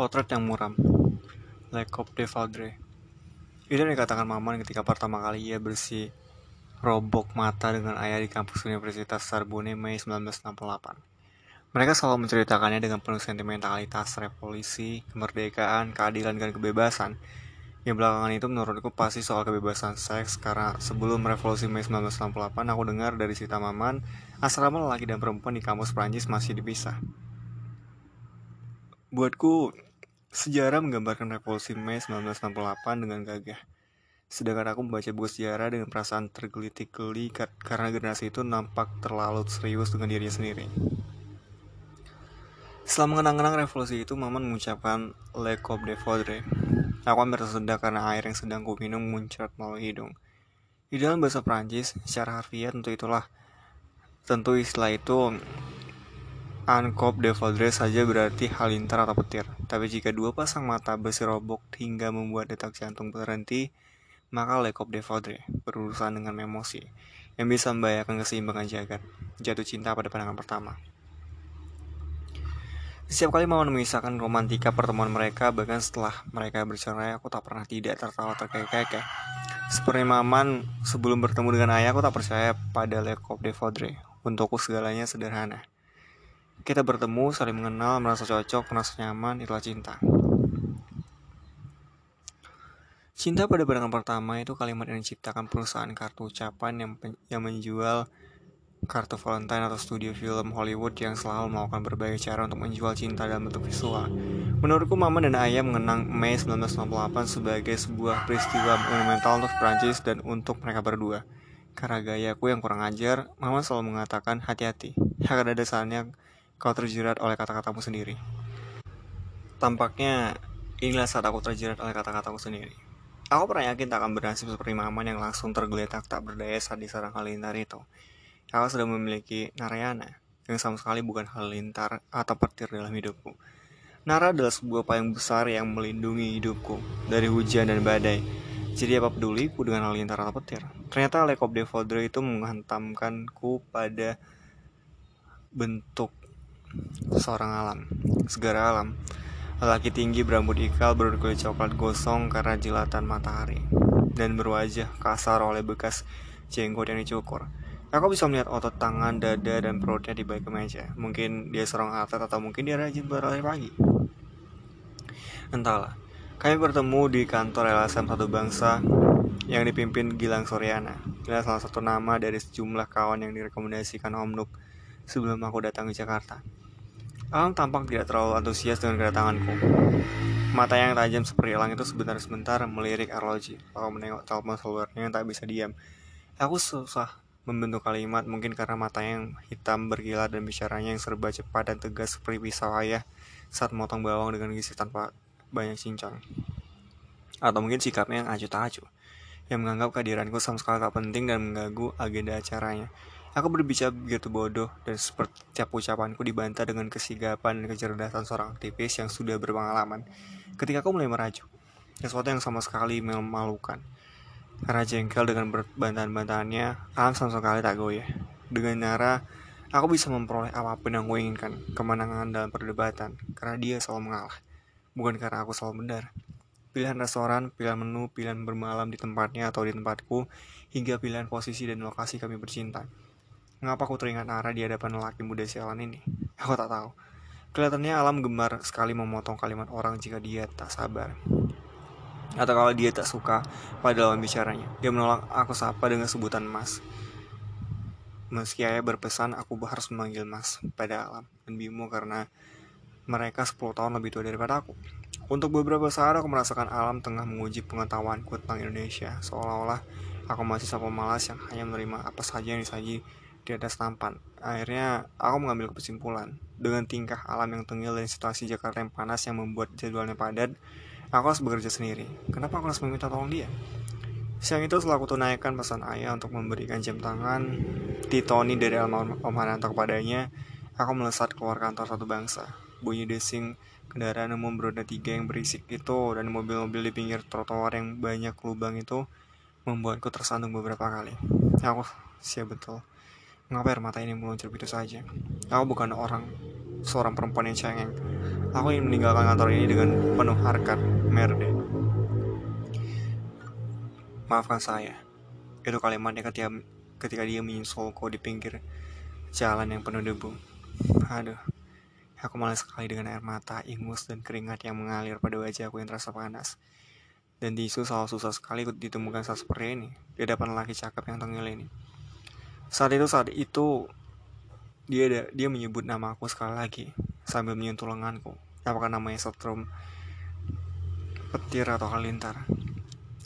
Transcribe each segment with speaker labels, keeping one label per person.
Speaker 1: Potret yang muram Le de Valdre Itu yang dikatakan Maman ketika pertama kali ia bersih robok mata dengan ayah di kampus Universitas Sorbonne Mei 1968. Mereka selalu menceritakannya dengan penuh sentimentalitas revolusi, kemerdekaan, keadilan, dan kebebasan. Yang belakangan itu menurutku pasti soal kebebasan seks karena sebelum revolusi Mei 1968 aku dengar dari cerita Maman asrama lelaki dan perempuan di kampus Prancis masih dipisah. Buatku, sejarah menggambarkan revolusi Mei 1968 dengan gagah. Sedangkan aku membaca buku sejarah dengan perasaan tergelitik-geli karena generasi itu nampak terlalu serius dengan dirinya sendiri. Setelah mengenang-kenang revolusi itu, Maman mengucapkan Le Cop de Faudre. Aku hampir tersedak karena air yang sedang ku minum muncrat melalui hidung. Di dalam bahasa Prancis, secara harfiah tentu itulah. Tentu istilah itu Ankop de Vaudreuil saja berarti halintar atau petir. Tapi jika dua pasang mata robok hingga membuat detak jantung berhenti, maka lekop de Vaudreuil berurusan dengan emosi yang bisa membahayakan keseimbangan jagat, jatuh cinta pada pandangan pertama. Setiap kali mau mengisahkan romantika pertemuan mereka, bahkan setelah mereka bercerai, aku tak pernah tidak tertawa terkekeh. Seperti Maman, sebelum bertemu dengan ayah, aku tak percaya pada Le Cop de Vaudreuil. Untukku segalanya sederhana. Kita bertemu, saling mengenal, merasa cocok, merasa nyaman, itulah cinta. Cinta pada pandangan pertama itu kalimat yang diciptakan perusahaan kartu ucapan yang, yang menjual kartu Valentine atau studio film Hollywood yang selalu melakukan berbagai cara untuk menjual cinta dalam bentuk visual. Menurutku, Mama dan Ayah mengenang Mei 1998 sebagai sebuah peristiwa monumental untuk Prancis dan untuk mereka berdua. Karena gayaku yang kurang ajar, Mama selalu mengatakan hati-hati. Akan ada saatnya kau terjerat oleh kata-katamu sendiri. Tampaknya inilah saat aku terjerat oleh kata-kataku sendiri. Aku pernah yakin tak akan bernasib seperti Maman yang langsung tergeletak tak berdaya saat diserang halilintar itu. Aku sudah memiliki Narayana, yang sama sekali bukan halilintar atau petir dalam hidupku. Nara adalah sebuah payung besar yang melindungi hidupku dari hujan dan badai. Jadi apa peduliku dengan halilintar atau petir? Ternyata Lekop de itu menghantamkanku pada bentuk seorang alam, segara alam. Lelaki tinggi berambut ikal berkulit coklat gosong karena jilatan matahari dan berwajah kasar oleh bekas jenggot yang dicukur. Aku bisa melihat otot tangan, dada, dan perutnya di balik kemeja. Mungkin dia seorang atlet atau mungkin dia rajin berlari pagi. Entahlah. Kami bertemu di kantor LSM Satu Bangsa yang dipimpin Gilang Soryana. Dia salah satu nama dari sejumlah kawan yang direkomendasikan Om Nuk sebelum aku datang ke Jakarta. Alam tampak tidak terlalu antusias dengan kedatanganku. Mata yang tajam seperti elang itu sebentar-sebentar melirik arloji, lalu menengok telepon selulernya yang tak bisa diam. Aku susah membentuk kalimat, mungkin karena mata yang hitam berkilat dan bicaranya yang serba cepat dan tegas seperti pisau ayah saat motong bawang dengan gizi tanpa banyak cincang. Atau mungkin sikapnya yang acuh tak acuh, yang menganggap kehadiranku sama sekali tak penting dan mengganggu agenda acaranya. Aku berbicara begitu bodoh dan seperti setiap ucapanku dibantah dengan kesigapan dan kecerdasan seorang aktivis yang sudah berpengalaman. Ketika aku mulai merajuk, sesuatu yang sama sekali memalukan. Karena jengkel dengan bantahan-bantahannya, alam sama sekali tak goyah. Dengan Nara, aku bisa memperoleh apa pun yang aku inginkan, kemenangan dalam perdebatan, karena dia selalu mengalah. Bukan karena aku selalu benar. Pilihan restoran, pilihan menu, pilihan bermalam di tempatnya atau di tempatku, hingga pilihan posisi dan lokasi kami bercinta. Mengapa aku teringat Nara di hadapan lelaki muda sialan ini? Aku tak tahu. Kelihatannya alam gemar sekali memotong kalimat orang jika dia tak sabar. Atau kalau dia tak suka pada lawan bicaranya. Dia menolak aku sapa dengan sebutan mas. Meski ayah berpesan aku harus memanggil mas pada alam dan Bimo karena mereka 10 tahun lebih tua daripada aku. Untuk beberapa saat aku merasakan alam tengah menguji pengetahuanku tentang Indonesia, seolah-olah aku masih sama malas yang hanya menerima apa saja yang disaji di atas tampan. Akhirnya, aku mengambil kesimpulan. Dengan tingkah alam yang tengil dan situasi Jakarta yang panas yang membuat jadwalnya padat, aku harus bekerja sendiri. Kenapa aku harus meminta tolong dia? Siang itu setelah aku tunaikan pesan ayah untuk memberikan jam tangan Titoni dari almarhum Om Hananto kepadanya, aku melesat keluar kantor satu bangsa. Bunyi desing kendaraan umum beroda tiga yang berisik itu dan mobil-mobil di pinggir trotoar yang banyak lubang itu membuatku tersandung beberapa kali. Aku siap betul. Mengapa air mata ini meluncur begitu saja? Aku bukan orang, seorang perempuan yang cengeng. Aku ingin meninggalkan kantor ini dengan penuh harkat, Merde. Maafkan saya. Itu kalimatnya ketika, ketika dia menyusulku di pinggir jalan yang penuh debu. Aduh, aku malas sekali dengan air mata, ingus, dan keringat yang mengalir pada wajahku yang terasa panas. Dan tisu selalu susah sekali ditemukan saat seperti ini, di depan laki cakep yang tengil ini. Saat itu, saat itu, dia dia menyebut nama aku sekali lagi, sambil menyentuh lenganku. Apakah namanya setrum, petir atau halilintar?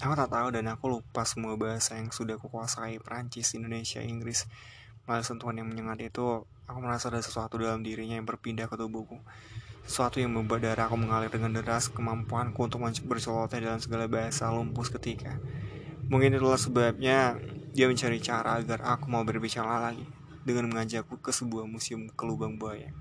Speaker 1: Aku tak tahu dan aku lupa semua bahasa yang sudah kuasai Perancis, Indonesia, Inggris Melalui sentuhan yang menyengat itu Aku merasa ada sesuatu dalam dirinya yang berpindah ke tubuhku Sesuatu yang membuat darah aku mengalir dengan deras Kemampuanku untuk berceloteh dalam segala bahasa lumpuh ketika Mungkin itulah sebabnya dia mencari cara agar aku mau berbicara lagi Dengan mengajakku ke sebuah museum ke lubang buaya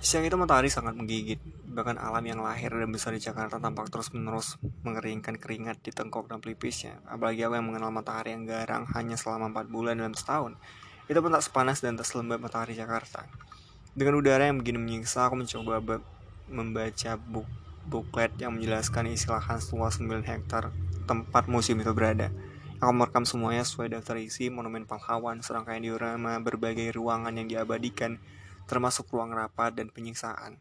Speaker 1: Siang itu matahari sangat menggigit, bahkan alam yang lahir dan besar di Jakarta tampak terus-menerus mengeringkan keringat di tengkok dan pelipisnya. Apalagi aku yang mengenal matahari yang garang hanya selama 4 bulan dalam setahun. Itu pun tak sepanas dan tak matahari Jakarta. Dengan udara yang begini menyiksa, aku mencoba membaca buk buklet yang menjelaskan isi lahan seluas 9 hektar tempat museum itu berada. Aku merekam semuanya sesuai daftar isi monumen pahlawan, serangkaian diorama, berbagai ruangan yang diabadikan, termasuk ruang rapat dan penyiksaan.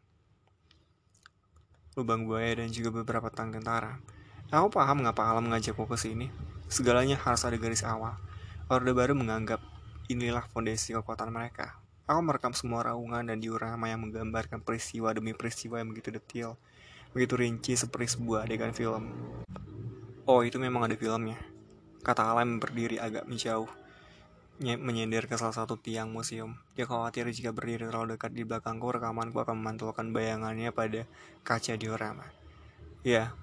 Speaker 1: Lubang buaya dan juga beberapa tang tentara. Aku paham mengapa alam mengajakku ke sini. Segalanya harus ada garis awal. Orde baru menganggap inilah fondasi kekuatan mereka. Aku merekam semua raungan dan diorama yang menggambarkan peristiwa demi peristiwa yang begitu detail, begitu rinci seperti sebuah adegan film. Oh, itu memang ada filmnya. Kata alam berdiri agak menjauh menyender ke salah satu tiang museum. Dia khawatir jika berdiri terlalu dekat di belakangku, rekamanku akan memantulkan bayangannya pada kaca diorama. Ya,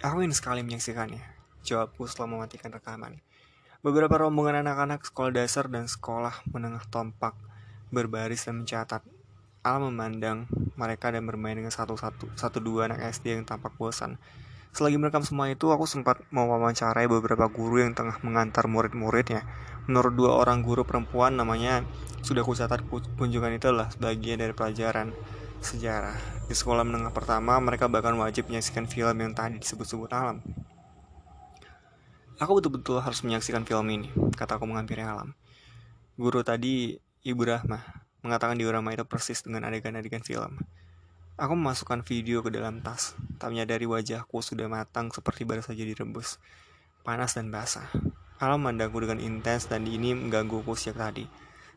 Speaker 1: aku ingin sekali menyaksikannya. Jawabku setelah mematikan rekaman. Beberapa rombongan anak-anak sekolah dasar dan sekolah menengah tompak berbaris dan mencatat. Alam memandang mereka dan bermain dengan satu-satu satu dua anak SD yang tampak bosan. Selagi merekam semua itu, aku sempat mewawancarai beberapa guru yang tengah mengantar murid-muridnya Menurut dua orang guru perempuan namanya sudah kucatat kunjungan itu adalah sebagian dari pelajaran sejarah. Di sekolah menengah pertama, mereka bahkan wajib menyaksikan film yang tadi disebut-sebut alam. Aku betul-betul harus menyaksikan film ini, kata aku menghampiri alam. Guru tadi, Ibu Rahma, mengatakan diorama itu persis dengan adegan-adegan film. Aku memasukkan video ke dalam tas, tak menyadari wajahku sudah matang seperti baru saja direbus, panas dan basah. Alam memandangku dengan intens dan ini menggangguku sejak tadi.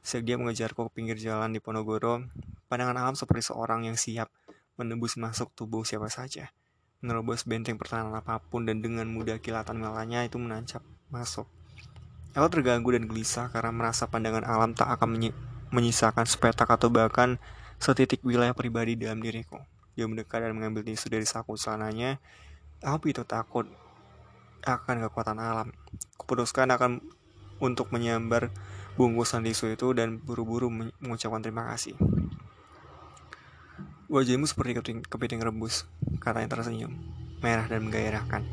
Speaker 1: Sejak dia mengejarku ke pinggir jalan di Ponorogo, pandangan alam seperti seorang yang siap menembus masuk tubuh siapa saja. Menerobos benteng pertahanan apa pun dan dengan mudah kilatan melanya itu menancap masuk. Aku terganggu dan gelisah karena merasa pandangan alam tak akan menyisakan sepetak atau bahkan setitik wilayah pribadi dalam diriku. Dia mendekat dan mengambil tisu dari saku celananya. Aku itu takut akan kekuatan alam. Kuputuskan akan untuk menyambar bungkusan tisu itu dan buru-buru mengucapkan terima kasih. Wajahmu seperti kepiting, kepiting rebus, katanya tersenyum, merah dan menggairahkan.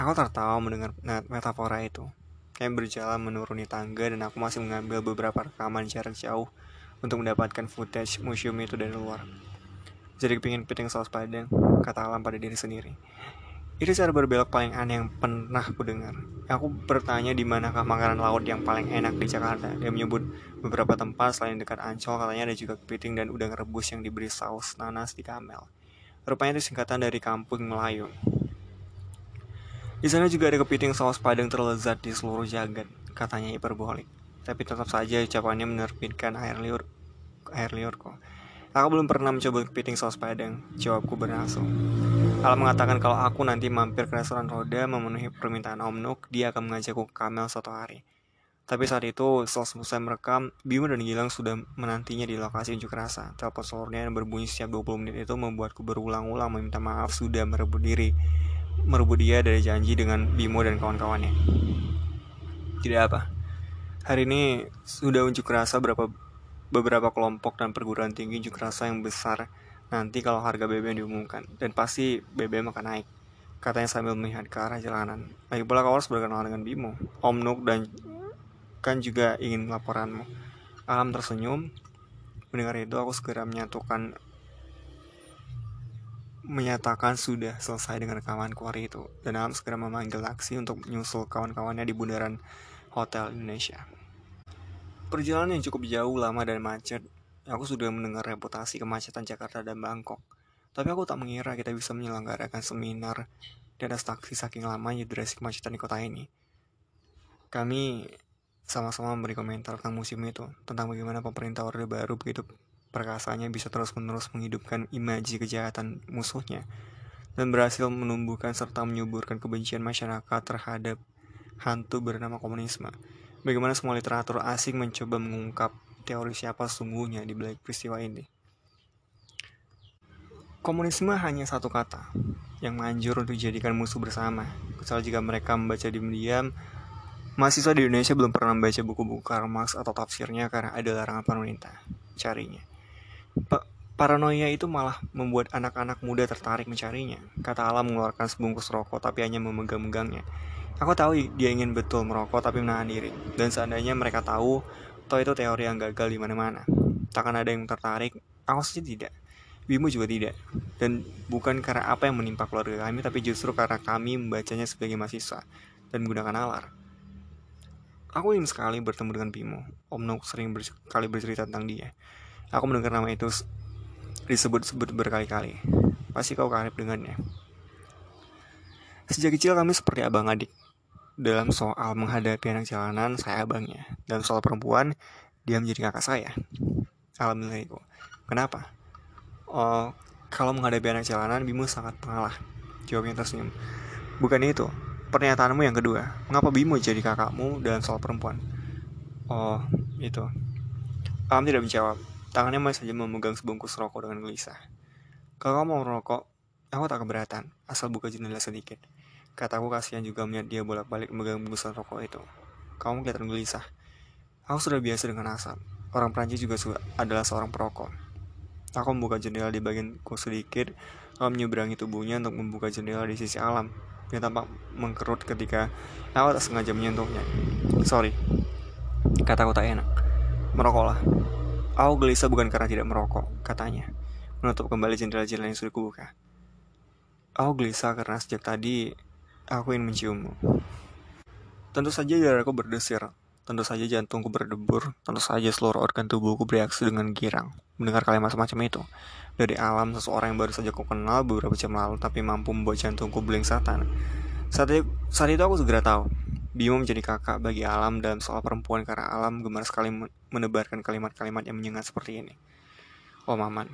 Speaker 1: Aku tertawa mendengar metafora itu. Kami berjalan menuruni tangga dan aku masih mengambil beberapa rekaman jarak jauh untuk mendapatkan footage museum itu dari luar. Jadi kepingin kepiting saus padang, kata alam pada diri sendiri. Itu cara berbelok paling aneh yang pernah aku dengar. Aku bertanya di manakah makanan laut yang paling enak di Jakarta. Dia menyebut beberapa tempat selain dekat Ancol, katanya ada juga kepiting dan udang rebus yang diberi saus nanas di kamel. Rupanya itu singkatan dari kampung Melayu. Di sana juga ada kepiting saus padang terlezat di seluruh jagat, katanya hiperbolik. Tapi tetap saja ucapannya menerbitkan air liur, air liur kok. Aku belum pernah mencoba kepiting saus padang, jawabku berlangsung. Alam mengatakan kalau aku nanti mampir ke restoran roda memenuhi permintaan Om Nuk, dia akan mengajakku ke Kamel suatu hari. Tapi saat itu, setelah selesai merekam, Bima dan Gilang sudah menantinya di lokasi unjuk rasa. Telepon seluruhnya yang berbunyi setiap 20 menit itu membuatku berulang-ulang meminta maaf sudah merebut diri, merebut dia dari janji dengan Bimo dan kawan-kawannya. Tidak apa. Hari ini sudah unjuk rasa berapa beberapa kelompok dan perguruan tinggi unjuk rasa yang besar nanti kalau harga BBM diumumkan. Dan pasti BBM akan naik katanya sambil melihat ke arah jalanan. Lagi pula kau harus berkenalan dengan Bimo. Om Nuk dan kan juga ingin laporanmu. Alam tersenyum. Mendengar itu aku segera menyatukan menyatakan sudah selesai dengan kawanku hari itu. Dan Alam segera memanggil taksi untuk menyusul kawan-kawannya di bundaran Hotel Indonesia. Perjalanan yang cukup jauh, lama dan macet, aku sudah mendengar reputasi kemacetan Jakarta dan Bangkok. Tapi aku tak mengira kita bisa menyelenggarakan seminar atas taksi saking lamanya durasi kemacetan di kota ini. Kami sama-sama memberi komentar tentang musim itu, tentang bagaimana pemerintah Orde Baru begitu perkasanya bisa terus-menerus menghidupkan imaji kejahatan musuhnya dan berhasil menumbuhkan serta menyuburkan kebencian masyarakat terhadap hantu bernama komunisme. Bagaimana semua literatur asing mencoba mengungkap teori siapa sungguhnya di balik peristiwa ini. Komunisme hanya satu kata yang manjur untuk dijadikan musuh bersama. Kecuali jika mereka membaca diam-diam, mahasiswa di Indonesia belum pernah membaca buku-buku Karl Marx atau tafsirnya karena ada larangan pemerintah. Carinya. Pa paranoia itu malah membuat anak-anak muda tertarik mencarinya. Kata Alam mengeluarkan sebungkus rokok tapi hanya memegang-megangnya. Aku tahu dia ingin betul merokok tapi menahan diri. Dan seandainya mereka tahu, toh itu teori yang gagal di mana-mana. Takkan ada yang tertarik, aku saja tidak. Bimo juga tidak. Dan bukan karena apa yang menimpa keluarga kami, tapi justru karena kami membacanya sebagai mahasiswa dan menggunakan nalar. Aku ingin sekali bertemu dengan Bimo. Om Nuk sering berkali bercerita tentang dia. Aku mendengar nama itu disebut-sebut berkali-kali. Pasti kau karib dengannya. Sejak kecil kami seperti abang adik. Dalam soal menghadapi anak jalanan, saya abangnya. Dalam soal perempuan, dia menjadi kakak saya. Alhamdulillah itu. Kenapa? Oh, kalau menghadapi anak jalanan, Bimo sangat pengalah. Jawabnya tersenyum. Bukan itu. Pernyataanmu yang kedua. Mengapa Bimo jadi kakakmu dalam soal perempuan? Oh, itu. Alam tidak menjawab. Tangannya masih saja memegang sebungkus rokok dengan gelisah. Kalau kamu mau merokok, aku tak keberatan, asal buka jendela sedikit. Kataku kasihan juga melihat dia bolak-balik memegang bungkusan rokok itu. Kamu kelihatan gelisah. Aku sudah biasa dengan asap. Orang Prancis juga adalah seorang perokok. Aku membuka jendela di bagian bagianku sedikit, lalu menyeberangi tubuhnya untuk membuka jendela di sisi alam yang tampak mengkerut ketika aku tak sengaja menyentuhnya. Sorry, kataku tak enak. Merokoklah. Aku gelisah bukan karena tidak merokok, katanya, menutup kembali jendela-jendela yang sudah kubuka. Aku gelisah karena sejak tadi aku ingin menciummu. Tentu saja darahku berdesir, tentu saja jantungku berdebur, tentu saja seluruh organ tubuhku bereaksi dengan girang mendengar kalimat semacam itu. Dari alam seseorang yang baru saja ku kenal beberapa jam lalu tapi mampu membuat jantungku satan. Saat itu, saat itu aku segera tahu Bimo menjadi kakak bagi Alam dalam soal perempuan karena Alam gemar sekali menebarkan kalimat-kalimat yang menyengat seperti ini. Oh Maman,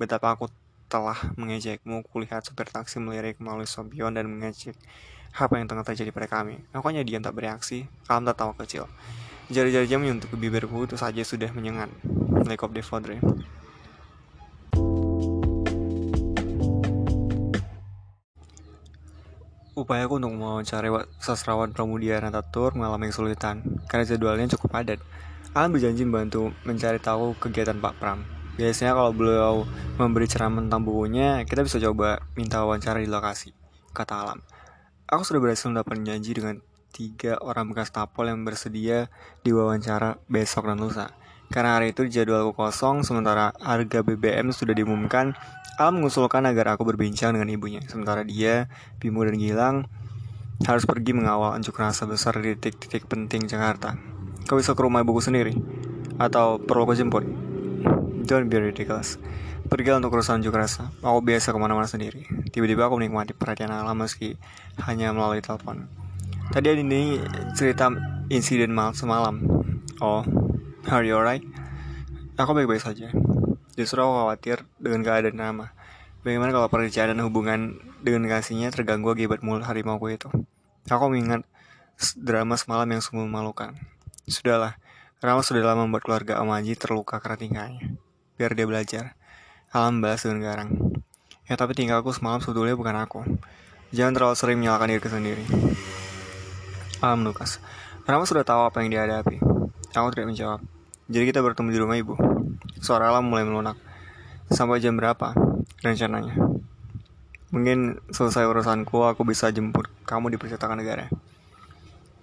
Speaker 1: betapa aku telah mengejekmu, kulihat supir taksi melirik melalui sobion dan mengejek apa yang tengah terjadi pada kami. Aku diam tak bereaksi, Alam tertawa kecil. Jari-jari jam menyentuh ke bibirku itu saja sudah menyengat. Lekop de Fodre. Upayaku untuk mewawancarai sastrawan Pramudia Natatur mengalami kesulitan karena jadwalnya cukup padat. Alam berjanji membantu mencari tahu kegiatan Pak Pram. Biasanya kalau beliau memberi ceramah tentang bukunya, kita bisa coba minta wawancara di lokasi, kata Alam. Aku sudah berhasil mendapat janji dengan tiga orang bekas tapol yang bersedia diwawancara besok dan lusa. Karena hari itu jadwalku kosong, sementara harga BBM sudah diumumkan, Al mengusulkan agar aku berbincang dengan ibunya, sementara dia, Bimo dan Gilang harus pergi mengawal unjuk rasa besar di titik-titik penting Jakarta. Kau bisa ke rumah ibuku sendiri? Atau perlu aku jemput? Don't be ridiculous. Pergi untuk urusan unjuk rasa. Aku biasa ke mana-mana sendiri. Tiba-tiba aku menikmati perhatian alam meski hanya melalui telepon. Tadi ini cerita insiden mal semalam. Oh, are you alright? Aku baik-baik saja. Justru aku khawatir dengan keadaan nama. Bagaimana kalau perjalanan hubungan dengan kasihnya terganggu akibat mulut harimau itu? Aku mengingat drama semalam yang sungguh memalukan. Sudahlah, Rama sudah lama membuat keluarga Om Haji terluka karena tingkahnya. Biar dia belajar. Alam balas dengan garang. Ya tapi tinggalku semalam sebetulnya bukan aku. Jangan terlalu sering menyalahkan diri sendiri. Alam Lukas. Rama sudah tahu apa yang dihadapi. Aku tidak menjawab. Jadi kita bertemu di rumah ibu. Suara alam mulai melunak. Sampai jam berapa rencananya? Mungkin selesai urusanku, aku bisa jemput kamu di percetakan negara.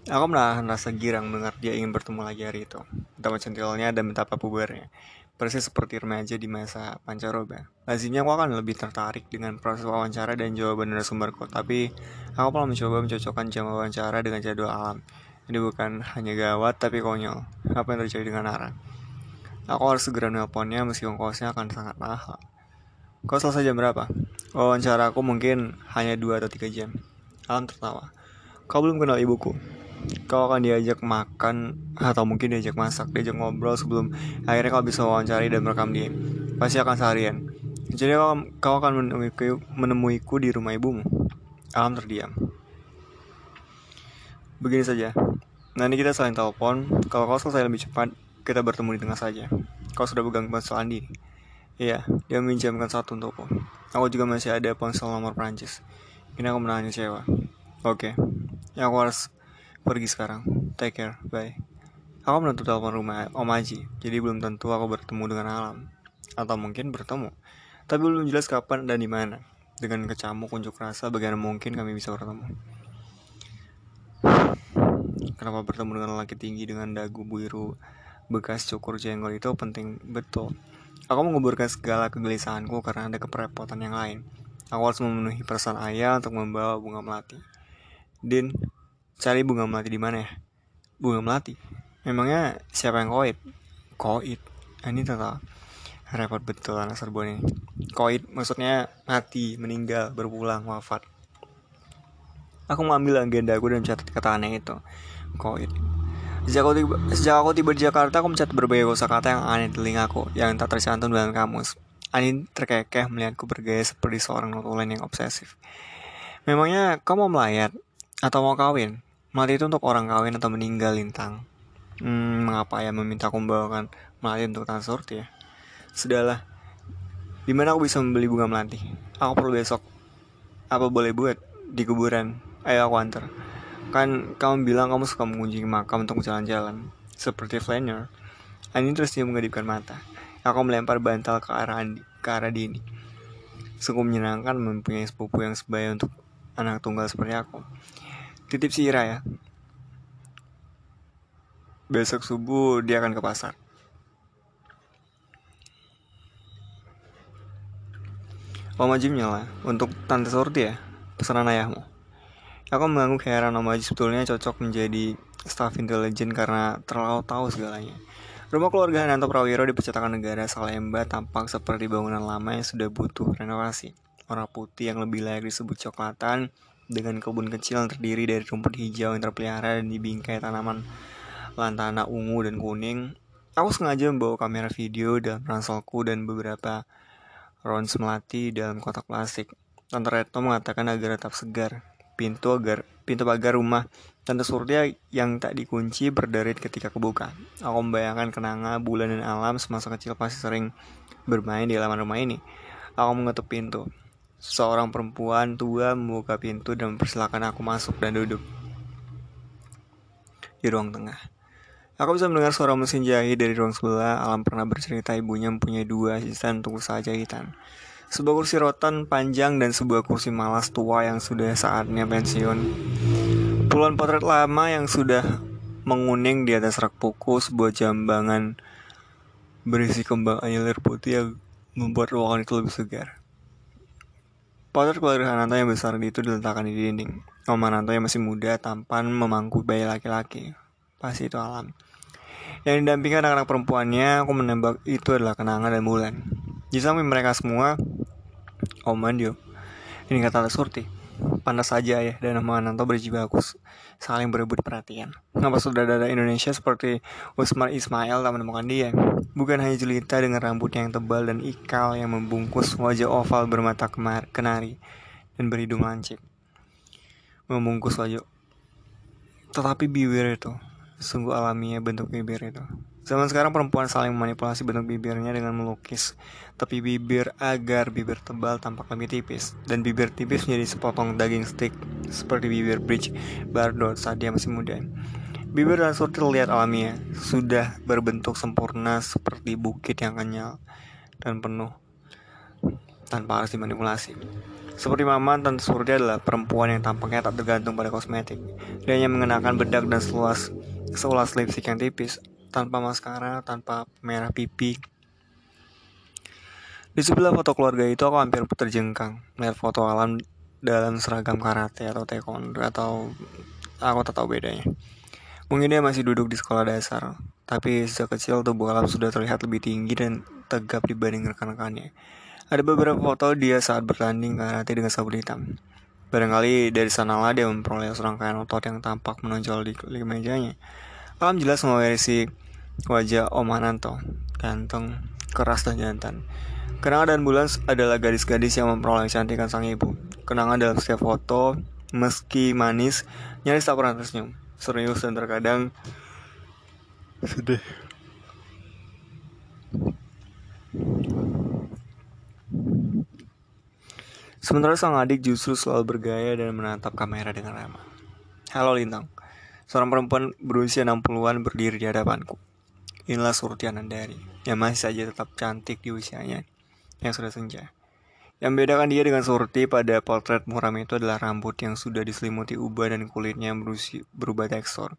Speaker 1: Aku menahan rasa girang mendengar dia ingin bertemu lagi hari itu. Betapa centilnya dan betapa pubernya. Persis seperti remaja di masa pancaroba. Lazimnya aku akan lebih tertarik dengan proses wawancara dan jawaban narasumberku, tapi aku perlu mencoba mencocokkan jam wawancara dengan jadwal alam. Ini bukan hanya gawat, tapi konyol. Apa yang terjadi dengan Nara? Aku harus segera nelponnya meski ongkosnya akan sangat mahal. Kau selesai jam berapa? Wawancara aku mungkin hanya 2 atau 3 jam. Alam tertawa. Kau belum kenal ibuku kau akan diajak makan atau mungkin diajak masak, diajak ngobrol sebelum akhirnya kau bisa wawancari dan merekam dia. Pasti akan seharian. Jadi kau, kau akan menemuiku, menemuiku di rumah ibumu. Alam terdiam. Begini saja. Nanti kita saling telepon. Kalau kau selesai lebih cepat, kita bertemu di tengah saja. Kau sudah pegang ponsel Andi. Iya, dia meminjamkan satu untukku. Aku juga masih ada ponsel nomor Prancis. Ini aku menahan kecewa. Oke, okay. ya aku harus pergi sekarang. Take care, bye. Aku menutup telepon rumah Om Aji, jadi belum tentu aku bertemu dengan alam. Atau mungkin bertemu. Tapi belum jelas kapan dan di mana. Dengan kecamuk unjuk rasa, bagaimana mungkin kami bisa bertemu. Kenapa bertemu dengan laki tinggi dengan dagu biru bekas cukur jenggot itu penting betul. Aku menguburkan segala kegelisahanku karena ada keperepotan yang lain. Aku harus memenuhi pesan ayah untuk membawa bunga melati. Din, Cari bunga melati di mana ya? Bunga melati. Memangnya siapa yang koit? Koit. Nah, ini total repot betul anak serbuan ini. Koit maksudnya mati, meninggal, berpulang, wafat. Aku mengambil agenda aku dan mencatat kata aneh itu. Koit. Sejak aku, tiba, sejak aku tiba di Jakarta, aku mencatat berbagai kata yang aneh di telingaku, yang tak tercantum dalam kamus. Ani terkekeh melihatku bergaya seperti seorang notulen yang obsesif. Memangnya kamu mau melayat? Atau mau kawin? Mati itu untuk orang kawin atau meninggal lintang. Hmm, mengapa ya meminta aku membawakan melati untuk transfer ya? Sudahlah. Di mana aku bisa membeli bunga melati? Aku perlu besok. Apa boleh buat di kuburan? Ayo aku antar. Kan kamu bilang kamu suka mengunjungi makam untuk jalan-jalan. Seperti Flanner. Ani terus dia mengedipkan mata. Aku melempar bantal ke arah Andi, ke arah Dini. Sungguh menyenangkan mempunyai sepupu yang sebaya untuk anak tunggal seperti aku titip si Ira ya. Besok subuh dia akan ke pasar. Om Haji menyala untuk tante Surti ya pesanan ayahmu. Aku mengangguk heran Om Haji sebetulnya cocok menjadi staff intelijen karena terlalu tahu segalanya. Rumah keluarga Hananto Prawiro di percetakan negara Salemba tampak seperti bangunan lama yang sudah butuh renovasi. Warna putih yang lebih layak disebut coklatan dengan kebun kecil yang terdiri dari rumput hijau yang terpelihara dan dibingkai tanaman lantana ungu dan kuning. Aku sengaja membawa kamera video dan ranselku dan beberapa rons melati dalam kotak plastik. Tante Retno mengatakan agar tetap segar. Pintu agar pintu pagar rumah Tante Surya yang tak dikunci berderit ketika kebuka. Aku membayangkan kenanga bulan dan alam semasa kecil pasti sering bermain di halaman rumah ini. Aku mengetuk pintu. Seorang perempuan tua membuka pintu dan mempersilahkan aku masuk dan duduk di ruang tengah. Aku bisa mendengar suara mesin jahit dari ruang sebelah. Alam pernah bercerita ibunya mempunyai dua asisten untuk usaha jahitan. Sebuah kursi rotan panjang dan sebuah kursi malas tua yang sudah saatnya pensiun. Puluhan potret lama yang sudah menguning di atas rak buku, sebuah jambangan berisi kembang anyelir putih yang membuat ruangan itu lebih segar. Potret keluarga Hananto yang besar itu diletakkan di dinding. Om Hananto yang masih muda tampan memangku bayi laki-laki. Pasti itu alam. Yang didampingi anak-anak perempuannya, aku menembak itu adalah kenangan dan bulan. Di samping mereka semua, Om Mandio. Ini kata Surti. Pantas saja ya dan nama Ananto berjibaku saling berebut perhatian. Kenapa saudara Indonesia seperti Usmar Ismail tak menemukan dia? Bukan hanya jelita dengan rambut yang tebal dan ikal yang membungkus wajah oval bermata kemar kenari dan berhidung lancip. Membungkus wajah. Tetapi bibir itu, sungguh alamiah bentuk bibir itu. Zaman sekarang perempuan saling memanipulasi bentuk bibirnya dengan melukis tepi bibir agar bibir tebal tampak lebih tipis dan bibir tipis menjadi sepotong daging stick seperti bibir bridge Bardot saat dia masih muda. Bibir dan surti terlihat alamiah, sudah berbentuk sempurna seperti bukit yang kenyal dan penuh tanpa harus dimanipulasi. Seperti Maman, Tante Surti adalah perempuan yang tampaknya tak tergantung pada kosmetik. Dia hanya mengenakan bedak dan seluas seulas lipstick yang tipis, tanpa maskara, tanpa merah pipi, Di sebelah foto keluarga itu aku hampir terjengkang melihat foto alam dalam seragam karate atau taekwondo atau aku tak tahu bedanya. Mungkin dia masih duduk di sekolah dasar, tapi sejak kecil tubuh alam sudah terlihat lebih tinggi dan tegap dibanding rekan-rekannya. Ada beberapa foto dia saat bertanding karate dengan sabuk hitam. Barangkali dari sanalah dia memperoleh serangkaian otot yang tampak menonjol di, di mejanya. Alam jelas mewarisi wajah Om Ananto, ganteng, keras dan jantan. Kenangan dan bulan adalah gadis-gadis yang memperoleh kecantikan sang ibu. Kenangan dalam setiap foto, meski manis, nyaris tak pernah tersenyum. Serius dan terkadang sedih. Sementara sang adik justru selalu bergaya dan menatap kamera dengan ramah. Halo Lintang, seorang perempuan berusia 60-an berdiri di hadapanku. Inilah Surti Anandari, yang masih saja tetap cantik di usianya yang sudah senja. Yang membedakan dia dengan Surti pada potret muram itu adalah rambut yang sudah diselimuti ubah dan kulitnya yang berusi, berubah tekstur.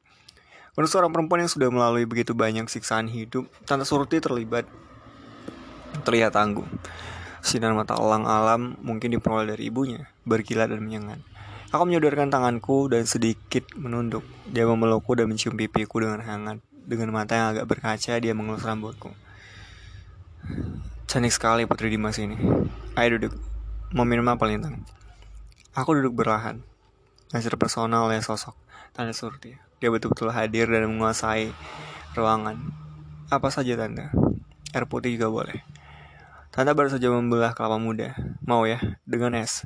Speaker 1: Untuk seorang perempuan yang sudah melalui begitu banyak siksaan hidup, Tante Surti terlibat terlihat tangguh. Sinar mata elang alam mungkin diperoleh dari ibunya, berkilat dan menyengat. Aku menyodorkan tanganku dan sedikit menunduk. Dia memelukku dan mencium pipiku dengan hangat. Dengan mata yang agak berkaca, dia mengelus rambutku. Cantik sekali Putri Dimas ini. Ayo duduk. Mau minum apa Lintang? Aku duduk berlahan. Masih personal ya sosok. Tanda Surti. Dia betul-betul hadir dan menguasai ruangan. Apa saja tanda. Air putih juga boleh. Tanda baru saja membelah kelapa muda. Mau ya? Dengan es.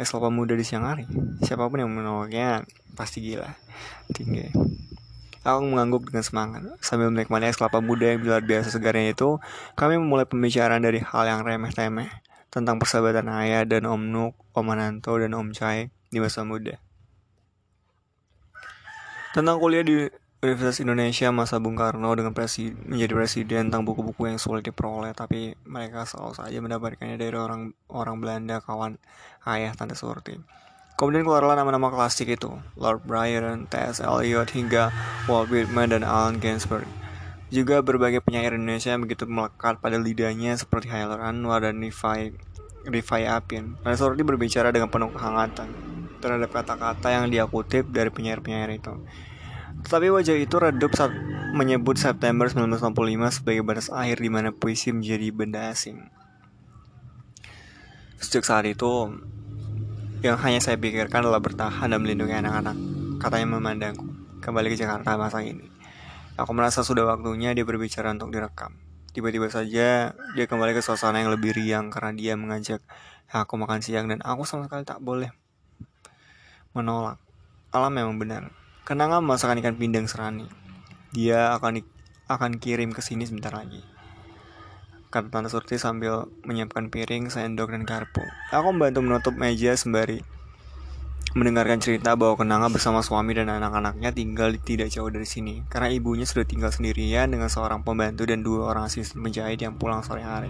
Speaker 1: Es kelapa muda di siang hari. Siapa pun yang menolaknya pasti gila. Tinggi. Aku mengangguk dengan semangat. Sambil menikmati es kelapa muda yang luar biasa segarnya itu, kami memulai pembicaraan dari hal yang remeh-temeh tentang persahabatan ayah dan Om Nuk, Om Ananto, dan Om Chai di masa muda. Tentang kuliah di Universitas Indonesia masa Bung Karno dengan presi menjadi presiden tentang buku-buku yang sulit diperoleh tapi mereka selalu saja mendapatkannya dari orang orang Belanda kawan ayah tante Surti. Kemudian keluarlah nama-nama klasik itu, Lord Byron, T.S. Eliot, hingga Walt Whitman dan Allen Ginsberg. Juga berbagai penyair Indonesia yang begitu melekat pada lidahnya seperti Hailur Anwar dan Rifai, Rifai Apin. Seperti berbicara dengan penuh kehangatan terhadap kata-kata yang dia kutip dari penyair-penyair itu. Tetapi wajah itu redup saat menyebut September 1965 sebagai batas akhir di mana puisi menjadi benda asing. Sejak saat itu, yang hanya saya pikirkan adalah bertahan dan melindungi anak-anak. Katanya memandangku. Kembali ke Jakarta masa ini. Aku merasa sudah waktunya dia berbicara untuk direkam. Tiba-tiba saja dia kembali ke suasana yang lebih riang karena dia mengajak aku makan siang dan aku sama sekali tak boleh menolak. Alam memang benar. Kenangan masakan ikan pindang serani. Dia akan akan kirim ke sini sebentar lagi kata Tante Surti sambil menyiapkan piring, sendok, dan garpu. Aku membantu menutup meja sembari mendengarkan cerita bahwa Kenanga bersama suami dan anak-anaknya tinggal tidak jauh dari sini karena ibunya sudah tinggal sendirian dengan seorang pembantu dan dua orang asisten penjahit yang pulang sore hari.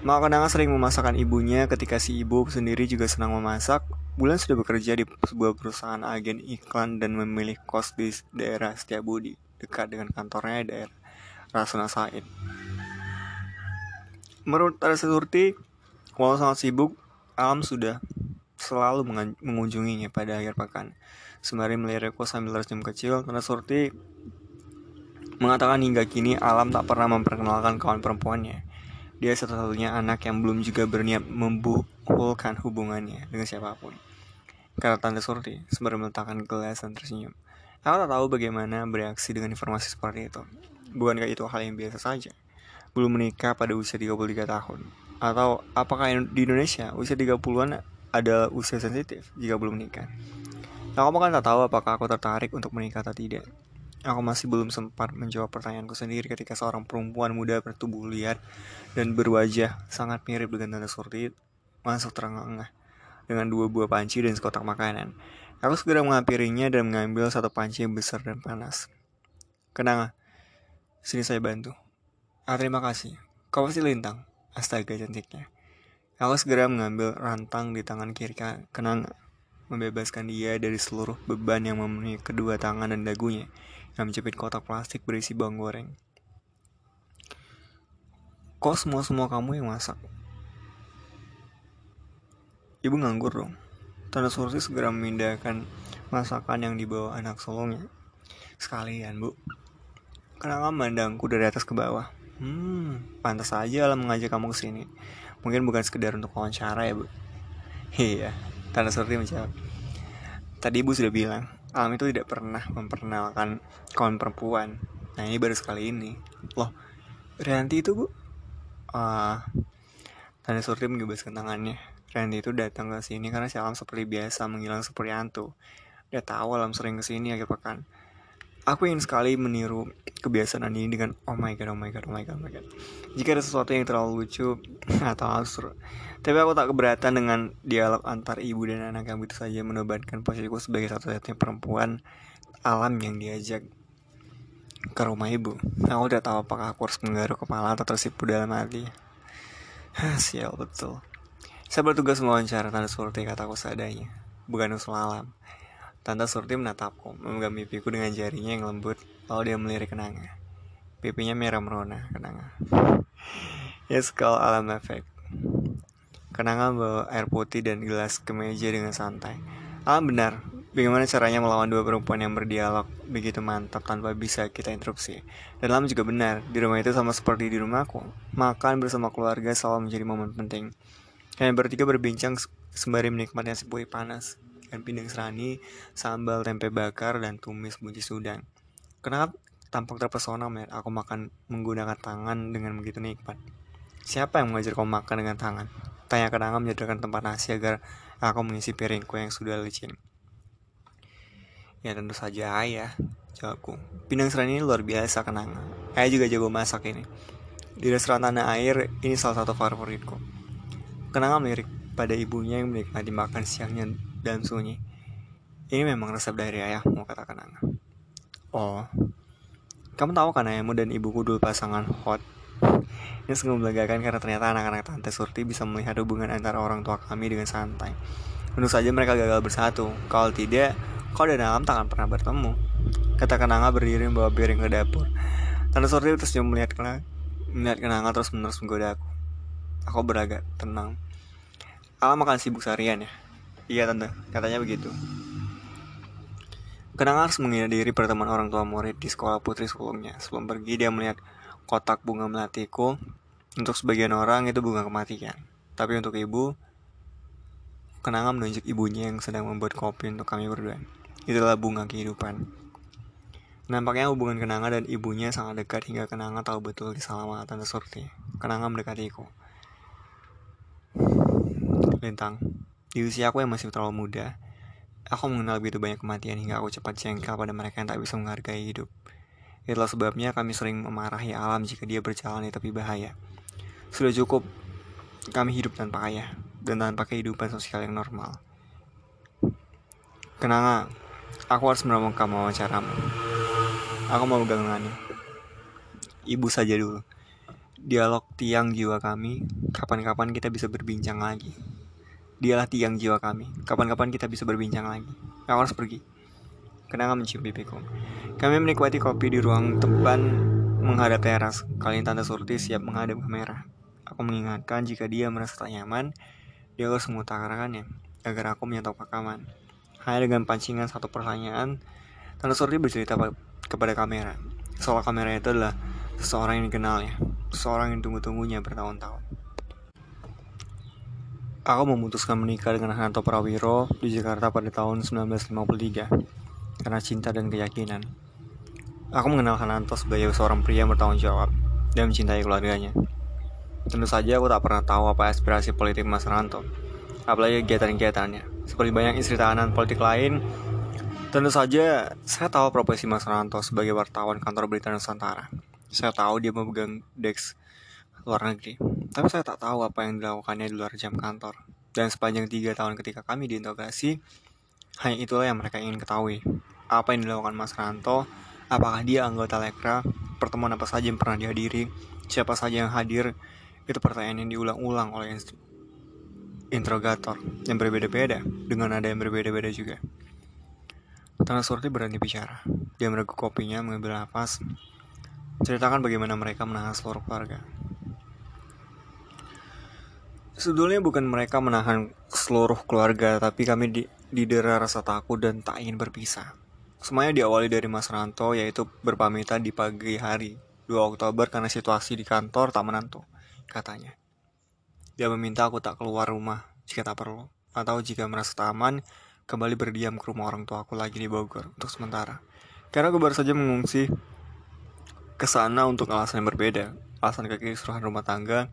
Speaker 1: Maka Kenanga sering memasakkan ibunya ketika si ibu sendiri juga senang memasak. Bulan sudah bekerja di sebuah perusahaan agen iklan dan memilih kos di daerah Setiabudi dekat dengan kantornya di daerah Rasuna Said. Menurut Tara Surti, walau sangat sibuk, Alam sudah selalu mengunjunginya pada akhir pekan. Sembari melirikku sambil tersenyum kecil, Tara Surti mengatakan hingga kini Alam tak pernah memperkenalkan kawan perempuannya. Dia satu-satunya anak yang belum juga berniat membukulkan hubungannya dengan siapa pun. Kata Tante Surti, sembari meletakkan gelas dan tersenyum. Aku tak tahu bagaimana bereaksi dengan informasi seperti itu. Bukankah itu hal yang biasa saja? Belum menikah pada usia 33 tahun? Atau apakah di Indonesia usia 30-an ada usia sensitif jika belum menikah? Aku kan tak tahu apakah aku tertarik untuk menikah atau tidak. Aku masih belum sempat menjawab pertanyaanku sendiri ketika seorang perempuan muda bertubuh liar dan berwajah sangat mirip dengan Tante Surti masuk terengah-engah dengan dua buah panci dan sekotak makanan. Aku segera menghampirinya dan mengambil satu panci yang besar dan panas. Kenanga, sini saya bantu. Ah, terima kasih. Kau pasti lintang. Astaga cantiknya. Aku segera mengambil rantang di tangan kiri kenang membebaskan dia dari seluruh beban yang memenuhi kedua tangan dan dagunya yang menjepit kotak plastik berisi bawang goreng. Kok semua-semua kamu yang masak? Ibu nganggur dong. Tanda Surti segera memindahkan masakan yang dibawa anak sulungnya. Sekalian, Bu. Kenapa mandangku dari atas ke bawah? Hmm, pantas aja Alam mengajak kamu ke sini. Mungkin bukan sekedar untuk wawancara ya, Bu. Iya, Tanda Surti menjawab. Tadi Ibu sudah bilang, Alam itu tidak pernah memperkenalkan kawan perempuan. Nah, ini baru sekali ini. Loh, Rianti itu, Bu? Ah, uh, Tanda Surti mengebaskan tangannya. Randy itu datang ke sini karena si Alam seperti biasa menghilang seperti hantu. Dia tahu Alam sering ke sini akhir pekan. Aku ingin sekali meniru kebiasaan ini dengan oh my god, oh my god, oh my god, oh my god. Jika ada sesuatu yang terlalu lucu atau absurd. Tapi aku tak keberatan dengan dialog antar ibu dan anak yang begitu saja menobatkan posisiku sebagai satu-satunya perempuan alam yang diajak ke rumah ibu. Aku tidak tahu apakah aku harus menggaruk kepala atau tersipu dalam hati. Sial betul. Saya bertugas mewawancara Tante Surti kataku seadanya, bukan usul alam. Tante Surti menatapku, memegang pipiku dengan jarinya yang lembut, lalu dia melirik kenanga. Pipinya merah merona, kenanga. yes, kalau alam efek. Kenanga bawa air putih dan gelas ke meja dengan santai. Alam benar, bagaimana caranya melawan dua perempuan yang berdialog begitu mantap tanpa bisa kita interupsi. Dan Alam juga benar, di rumah itu sama seperti di rumahku. Makan bersama keluarga selalu menjadi momen penting. Kalian bertiga berbincang sembari menikmati nasi panas ikan pindang serani, sambal tempe bakar, dan tumis buncis sudang. Kenapa tampak terpesona melihat aku makan menggunakan tangan dengan begitu nikmat? Siapa yang mengajar kau makan dengan tangan? Tanya kenangan menyediakan tempat nasi agar aku mengisi piringku yang sudah licin. Ya tentu saja ayah, jawabku. Pindang serani ini luar biasa kenangan. Ayah juga jago masak ini. Di restoran tanah air, ini salah satu favoritku. Kenangan melirik pada ibunya yang menikmati makan siangnya dan sunyi. Ini memang resep dari ayahmu, kata Kenanga. Oh, kamu tahu kan ayahmu dan ibuku dulu pasangan hot? Ini sungguh melegakan karena ternyata anak-anak Tante Surti bisa melihat hubungan antara orang tua kami dengan santai. Tentu saja mereka gagal bersatu. Kalau tidak, kau dan Alam tak akan pernah bertemu. Kata Kenanga berdiri membawa piring ke dapur. Tante Surti tersenyum melihat Kenanga, melihat Kenanga terus menerus menggoda aku. Aku beragak tenang. Alam akan sibuk seharian ya. Iya tante, katanya begitu. Kenang harus menghadiri pertemuan orang tua murid di sekolah putri sebelumnya. Sebelum pergi dia melihat kotak bunga melatiku. Untuk sebagian orang itu bunga kematian. Tapi untuk ibu, Kenangan menunjuk ibunya yang sedang membuat kopi untuk kami berdua. Itulah bunga kehidupan. Nampaknya hubungan Kenanga dan ibunya sangat dekat hingga Kenanga tahu betul keselamatan Tante Surti. Kenanga mendekatiku. Lintang, di usia aku yang masih terlalu muda, aku mengenal begitu banyak kematian hingga aku cepat jengkel pada mereka yang tak bisa menghargai hidup. Itulah sebabnya kami sering memarahi alam jika dia berjalan di tepi bahaya. Sudah cukup kami hidup tanpa ayah dan tanpa kehidupan sosial yang normal. Kenanga, aku harus menemukan wawancaramu. Aku mau pegangannya. Ibu saja dulu. Dialog tiang jiwa kami, kapan-kapan kita bisa berbincang lagi. Dialah tiang jiwa kami. Kapan-kapan kita bisa berbincang lagi. Aku harus pergi. Kenanga mencium pipiku. Kami menikmati kopi di ruang teban menghadap teras. Kali Tante Surti siap menghadap kamera. Aku mengingatkan jika dia merasa tak nyaman, dia harus mengutarakannya agar aku menyantap pakaman. Hanya dengan pancingan satu pertanyaan, Tante Surti bercerita kepada kamera. Soal kamera itu adalah seseorang yang dikenalnya, seseorang yang tunggu-tunggunya bertahun-tahun. Aku memutuskan menikah dengan Hanto Prawiro di Jakarta pada tahun 1953 karena cinta dan keyakinan. Aku mengenal Hananto sebagai seorang pria yang bertanggung jawab dan mencintai keluarganya. Tentu saja aku tak pernah tahu apa aspirasi politik Mas Hananto, apalagi kegiatan-kegiatannya. Seperti banyak istri tahanan politik lain, tentu saja saya tahu profesi Mas Hananto sebagai wartawan kantor berita Nusantara. Saya tahu dia memegang deks luar negeri. Tapi saya tak tahu apa yang dilakukannya di luar jam kantor. Dan sepanjang tiga tahun ketika kami diinterogasi, hanya itulah yang mereka ingin ketahui. Apa yang dilakukan Mas Ranto, apakah dia anggota Lekra, pertemuan apa saja yang pernah dihadiri, siapa saja yang hadir, itu pertanyaan yang diulang-ulang oleh interrogator yang berbeda-beda, dengan nada yang berbeda-beda juga. Tanah Surti berhenti bicara. Dia mereguk kopinya, mengambil nafas, ceritakan bagaimana mereka menahan seluruh keluarga. Sebetulnya bukan mereka menahan seluruh keluarga, tapi kami di, didera rasa takut dan tak ingin berpisah. Semuanya diawali dari Mas Ranto, yaitu berpamitan di pagi hari 2 Oktober karena situasi di kantor tak menentu, katanya. Dia meminta aku tak keluar rumah jika tak perlu, atau jika merasa tak aman, kembali berdiam ke rumah orang tua aku lagi di Bogor untuk sementara. Karena aku baru saja mengungsi ke sana untuk alasan yang berbeda, alasan kekisruhan rumah tangga,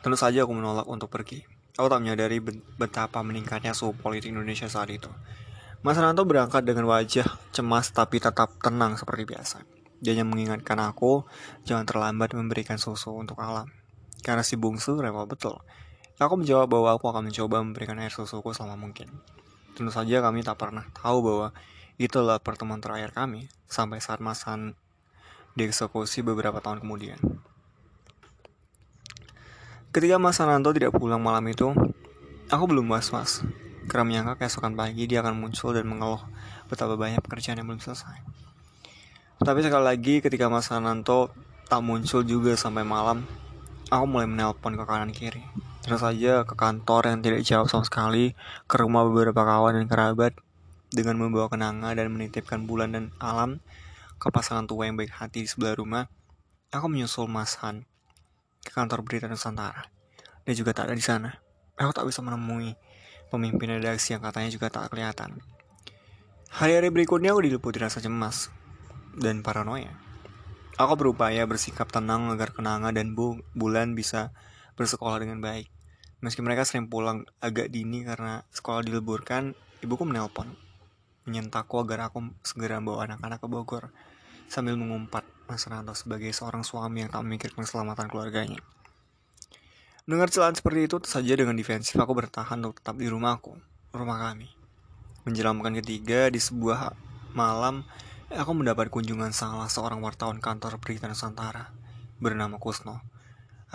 Speaker 1: Tentu saja aku menolak untuk pergi. Aku tak menyadari betapa meningkatnya suhu politik Indonesia saat itu. Mas Ranto berangkat dengan wajah cemas tapi tetap tenang seperti biasa. Dia hanya mengingatkan aku jangan terlambat memberikan susu untuk alam. Karena si bungsu rewel betul. Aku menjawab bahwa aku akan mencoba memberikan air susuku selama mungkin. Tentu saja kami tak pernah tahu bahwa itulah pertemuan terakhir kami sampai saat Mas Han dieksekusi beberapa tahun kemudian. Ketika Mas Sananto tidak pulang malam itu, aku belum was-was. Karena menyangka keesokan pagi dia akan muncul dan mengeluh betapa banyak pekerjaan yang belum selesai. Tapi sekali lagi ketika Mas Sananto tak muncul juga sampai malam, aku mulai menelpon ke kanan kiri. Terus saja ke kantor yang tidak jauh sama sekali, ke rumah beberapa kawan dan kerabat, dengan membawa kenanga dan menitipkan bulan dan alam ke pasangan tua yang baik hati di sebelah rumah, aku menyusul Mas Han ke kantor berita Nusantara. Dia juga tak ada di sana. Aku tak bisa menemui pemimpin redaksi yang katanya juga tak kelihatan. Hari-hari berikutnya aku diliputi rasa cemas dan paranoia. Aku berupaya bersikap tenang agar Kenanga dan Bu Bulan bisa bersekolah dengan baik. Meski mereka sering pulang agak dini karena sekolah diliburkan, ibuku menelpon. Menyentakku agar aku segera bawa anak-anak ke Bogor sambil mengumpat Mas Ranto sebagai seorang suami yang tak memikirkan keselamatan keluarganya. Dengar celaan seperti itu, saja dengan defensif aku bertahan untuk tetap di rumahku, rumah kami. Menjelang makan ketiga, di sebuah malam, aku mendapat kunjungan salah seorang wartawan kantor berita Nusantara, bernama Kusno.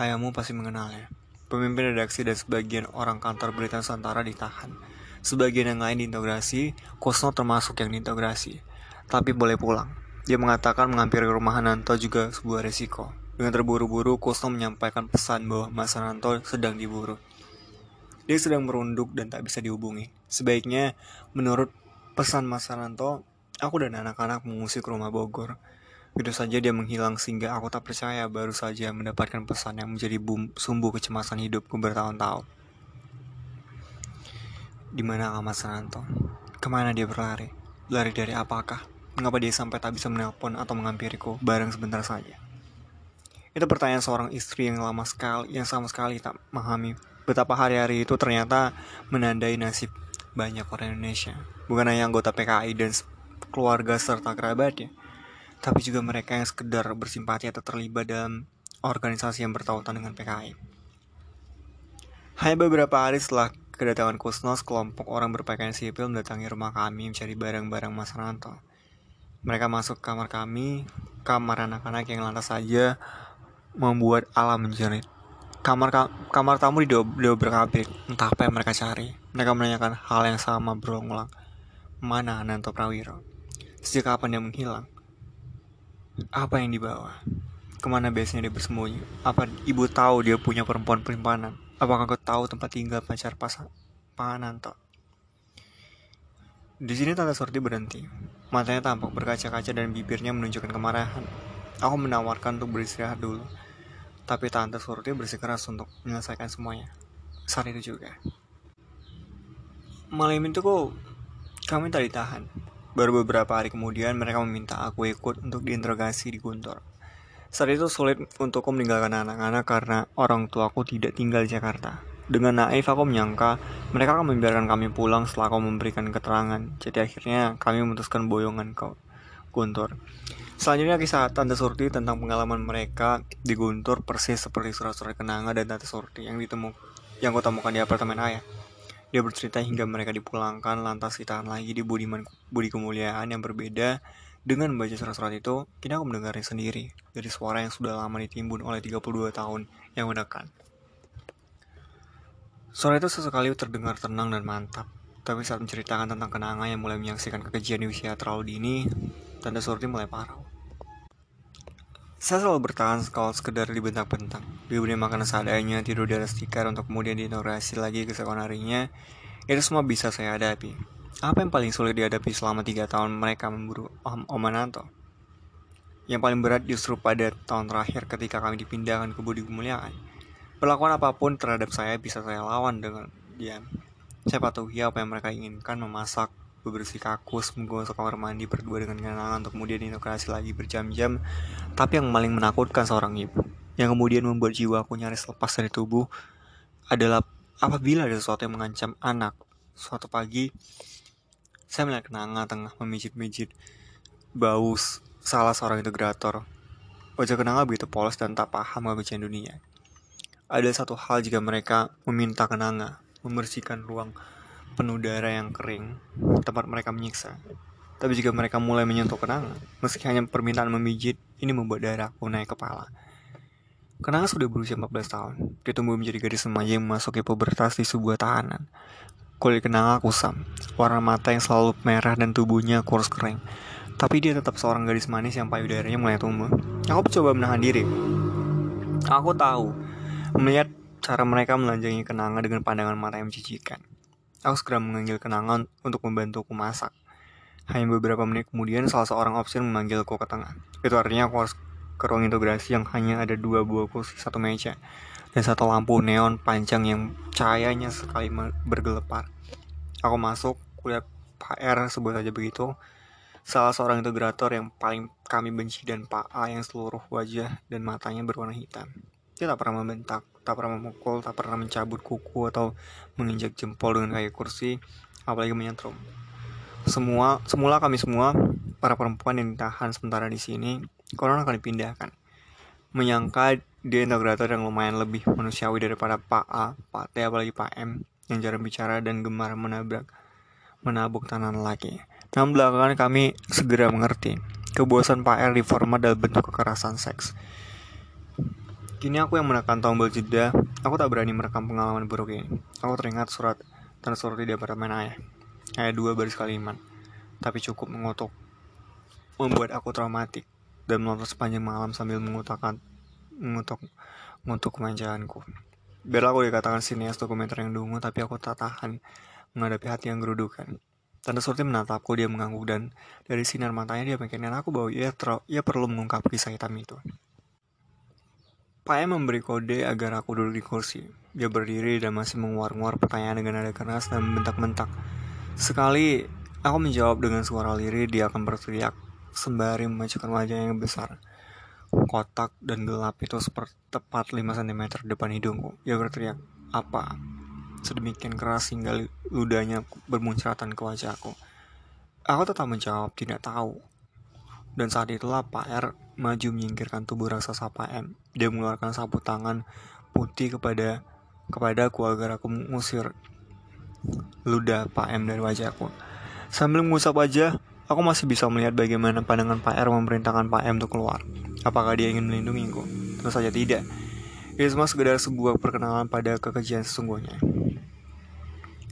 Speaker 1: Ayahmu pasti mengenalnya. Pemimpin redaksi dan sebagian orang kantor berita Nusantara ditahan. Sebagian yang lain diintegrasi, Kusno termasuk yang diintegrasi, tapi boleh pulang. Dia mengatakan menghampiri rumah Hananto juga sebuah resiko. Dengan terburu-buru, Kusno menyampaikan pesan bahwa Mas Hananto sedang diburu. Dia sedang merunduk dan tak bisa dihubungi. Sebaiknya, menurut pesan Mas Hananto, aku dan anak-anak mengusik ke rumah Bogor. Begitu saja dia menghilang sehingga aku tak percaya baru saja mendapatkan pesan yang menjadi bum, sumbu kecemasan hidupku bertahun-tahun. Di mana Mas Hananto? Ke mana dia berlari? Lari dari apakah? Mengapa dia sampai tak bisa menelpon atau menghampiriku bareng sebentar saja? Itu pertanyaan seorang istri yang lama sekali, yang sama sekali tak memahami betapa hari-hari itu ternyata menandai nasib banyak orang Indonesia. Bukan hanya anggota PKI dan keluarga serta kerabatnya, tapi juga mereka yang sekedar bersimpati atau terlibat dalam organisasi yang bertautan dengan PKI. Hanya beberapa hari setelah kedatangan Kusnos, kelompok orang berpakaian sipil mendatangi rumah kami mencari barang-barang Mas Ranto. Mereka masuk kamar kami, kamar anak-anak yang lantas saja membuat alam menjerit. Kamar ka kamar tamu di abrik entah apa yang mereka cari. Mereka menanyakan hal yang sama berulang-ulang. Mana Nanto Prawiro? Sejak kapan dia menghilang? Apa yang dibawa? Ke mana biasanya dia bersembunyi? Apa ibu tahu dia punya perempuan perimpanan? Apakah kau tahu tempat tinggal pacar pasang Pak Nanto? Di sini tante Sorti berhenti. Matanya tampak berkaca-kaca dan bibirnya menunjukkan kemarahan. Aku menawarkan untuk beristirahat dulu. Tapi tante Surti bersikeras untuk menyelesaikan semuanya. Saat itu juga. Malam itu kok kami tak ditahan. Baru beberapa hari kemudian mereka meminta aku ikut untuk diinterogasi di Guntur. Saat itu sulit untukku meninggalkan anak-anak karena orang tuaku tidak tinggal di Jakarta. Dengan naif aku menyangka mereka akan membiarkan kami pulang setelah kau memberikan keterangan. Jadi akhirnya kami memutuskan boyongan kau Guntur. Selanjutnya kisah Tante Surti tentang pengalaman mereka di Guntur persis seperti surat-surat kenanga dan Tante Surti yang ditemu yang kau temukan di apartemen ayah. Dia bercerita hingga mereka dipulangkan lantas ditahan lagi di Budiman Budi Kemuliaan yang berbeda dengan membaca surat-surat itu, kini aku mendengarnya sendiri dari suara yang sudah lama ditimbun oleh 32 tahun yang menekan. Suara itu sesekali terdengar tenang dan mantap. Tapi saat menceritakan tentang kenangan yang mulai menyaksikan kekejian di usia terlalu dini, tanda Surti mulai parau. Saya selalu bertahan kalau sekedar dibentak-bentak, diberi makanan seadanya, tidur di atas tikar untuk kemudian diintegrasi lagi ke sekolah harinya. Itu semua bisa saya hadapi. Apa yang paling sulit dihadapi selama tiga tahun mereka memburu Om Omananto? Yang paling berat justru pada tahun terakhir ketika kami dipindahkan ke Budi Kemuliaan. Perlakuan apa pun terhadap saya bisa saya lawan dengan diam. Saya patuhi apa yang mereka inginkan, memasak, bebersih kakus, menggosok kamar mandi berdua dengan kenangan untuk kemudian diintegrasi lagi berjam-jam. Tapi yang paling menakutkan seorang ibu, yang kemudian membuat jiwaku nyaris lepas dari tubuh, adalah apabila ada sesuatu yang mengancam anak. Suatu pagi, saya melihat kenanga tengah memijit-mijit bau salah seorang integrator. Wajah kenanga begitu polos dan tak paham kebencian dunia. Ada satu hal jika mereka meminta kenanga membersihkan ruang penuh darah yang kering, tempat mereka menyiksa. Tapi jika mereka mulai menyentuh kenanga, meski hanya permintaan memijit, ini membuat darahku naik kepala. Kenanga sudah berusia 14 tahun. Dia tumbuh menjadi gadis remaja yang memasuki pubertas di sebuah tahanan. Kulit kenanga kusam, warna mata yang selalu merah dan tubuhnya kurus kering. Tapi dia tetap seorang gadis manis yang payudaranya mulai tumbuh. Aku mencoba menahan diri. Aku tahu, melihat cara mereka melanjangi kenanga dengan pandangan mata yang menjijikan. Aku segera mengambil kenangan untuk membantuku masak. Hanya beberapa menit kemudian, salah seorang option memanggilku ke tengah. Itu artinya aku harus ke ruang integrasi yang hanya ada dua buah kursi, satu meja, dan satu lampu neon panjang yang cahayanya sekali bergelepar. Aku masuk, kulihat Pak R sebut saja begitu, salah seorang integrator yang paling kami benci dan Pak A yang seluruh wajah dan matanya berwarna hitam. Dia tak pernah membentak, tak pernah memukul, tak pernah mencabut kuku atau menginjak jempol dengan kaki kursi, apalagi menyentrum. Semua, semula kami semua, para perempuan yang ditahan sementara di sini, konon akan dipindahkan. Menyangka dia integrator yang lumayan lebih manusiawi daripada Pak A, Pak T, apalagi Pak M, yang jarang bicara dan gemar menabrak, menabuk tanah lagi. Namun belakangan kami segera mengerti, kebuasan Pak R di format dalam bentuk kekerasan seks. Kini aku yang menekan tombol jeda, aku tak berani merekam pengalaman buruk ini. Aku teringat surat tersurat di apartemen ayah. Ayah dua baris kalimat, tapi cukup mengutuk. Membuat aku traumatik dan melotot sepanjang malam sambil mengutakan mengutuk mengutuk kemanjaanku. Biarlah aku dikatakan sinias dokumenter yang dungu, tapi aku tak tahan menghadapi hati yang gerudukan. Tante Surti menatapku, dia mengangguk dan dari sinar matanya dia meyakinkan aku bahwa ia, ia perlu mengungkap kisah hitam itu. Pak M memberi kode agar aku duduk di kursi. Dia berdiri dan masih menguar-nguar pertanyaan dengan nada keras dan membentak-bentak. Sekali aku menjawab dengan suara lirih, dia akan berteriak sembari memajukan wajah yang besar. Kotak dan gelap itu seperti tepat 5 cm depan hidungku. Dia berteriak, apa? Sedemikian keras hingga ludahnya bermuncratan ke wajahku. Aku tetap menjawab, tidak tahu. Dan saat itulah Pak R maju menyingkirkan tubuh raksasa Pak M. Dia mengeluarkan sapu tangan putih kepada kepadaku agar aku mengusir ludah Pak M dari wajahku. Sambil mengusap wajah, aku masih bisa melihat bagaimana pandangan Pak R memerintahkan Pak M untuk keluar. Apakah dia ingin melindungiku? Tentu saja tidak. Ini semua sekedar sebuah perkenalan pada kekejian sesungguhnya.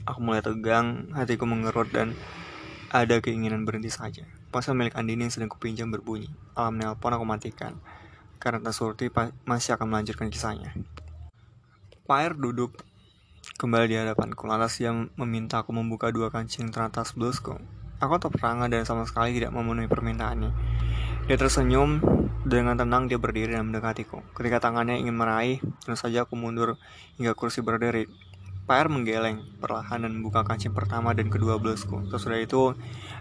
Speaker 1: Aku mulai tegang, hatiku mengerut dan ada keinginan berhenti saja. Ponsel milik Andini yang sedang kupinjam berbunyi. Alam nelpon aku matikan. Karena Surti masih akan melanjutkan kisahnya. Pak duduk kembali di hadapanku. Lantas dia meminta aku membuka dua kancing teratas blusku. Aku terperangah dan sama sekali tidak memenuhi permintaannya. Dia tersenyum dengan tenang dia berdiri dan mendekatiku. Ketika tangannya ingin meraih, tentu saja aku mundur hingga kursi berdiri. PR menggeleng perlahan dan membuka kancing pertama dan kedua blusku. Sesudah itu,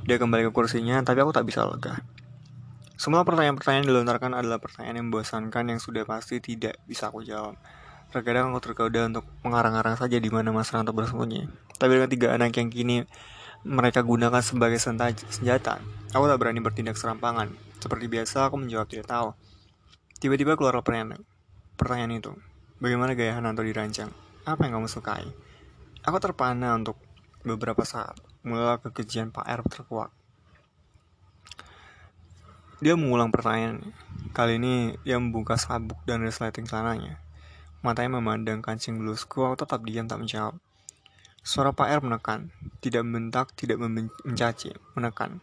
Speaker 1: dia kembali ke kursinya, tapi aku tak bisa lega. Semua pertanyaan-pertanyaan dilontarkan adalah pertanyaan yang membosankan yang sudah pasti tidak bisa aku jawab. Terkadang aku tergoda untuk mengarang-arang saja di mana Mas Ranto bersembunyi. Tapi dengan tiga anak yang kini mereka gunakan sebagai senjata, aku tak berani bertindak serampangan. Seperti biasa, aku menjawab tidak tahu. Tiba-tiba keluar pertanyaan, pertanyaan itu. Bagaimana gaya Hananto dirancang? Apa yang kamu sukai? Aku terpana untuk beberapa saat, mulai kekejian Pak R terkuak. Dia mengulang pertanyaan. Kali ini dia membuka sabuk dan resleting celananya. Matanya memandang kancing blusku, aku tetap diam tak menjawab. Suara Pak R menekan, tidak membentak, tidak mencaci, menekan.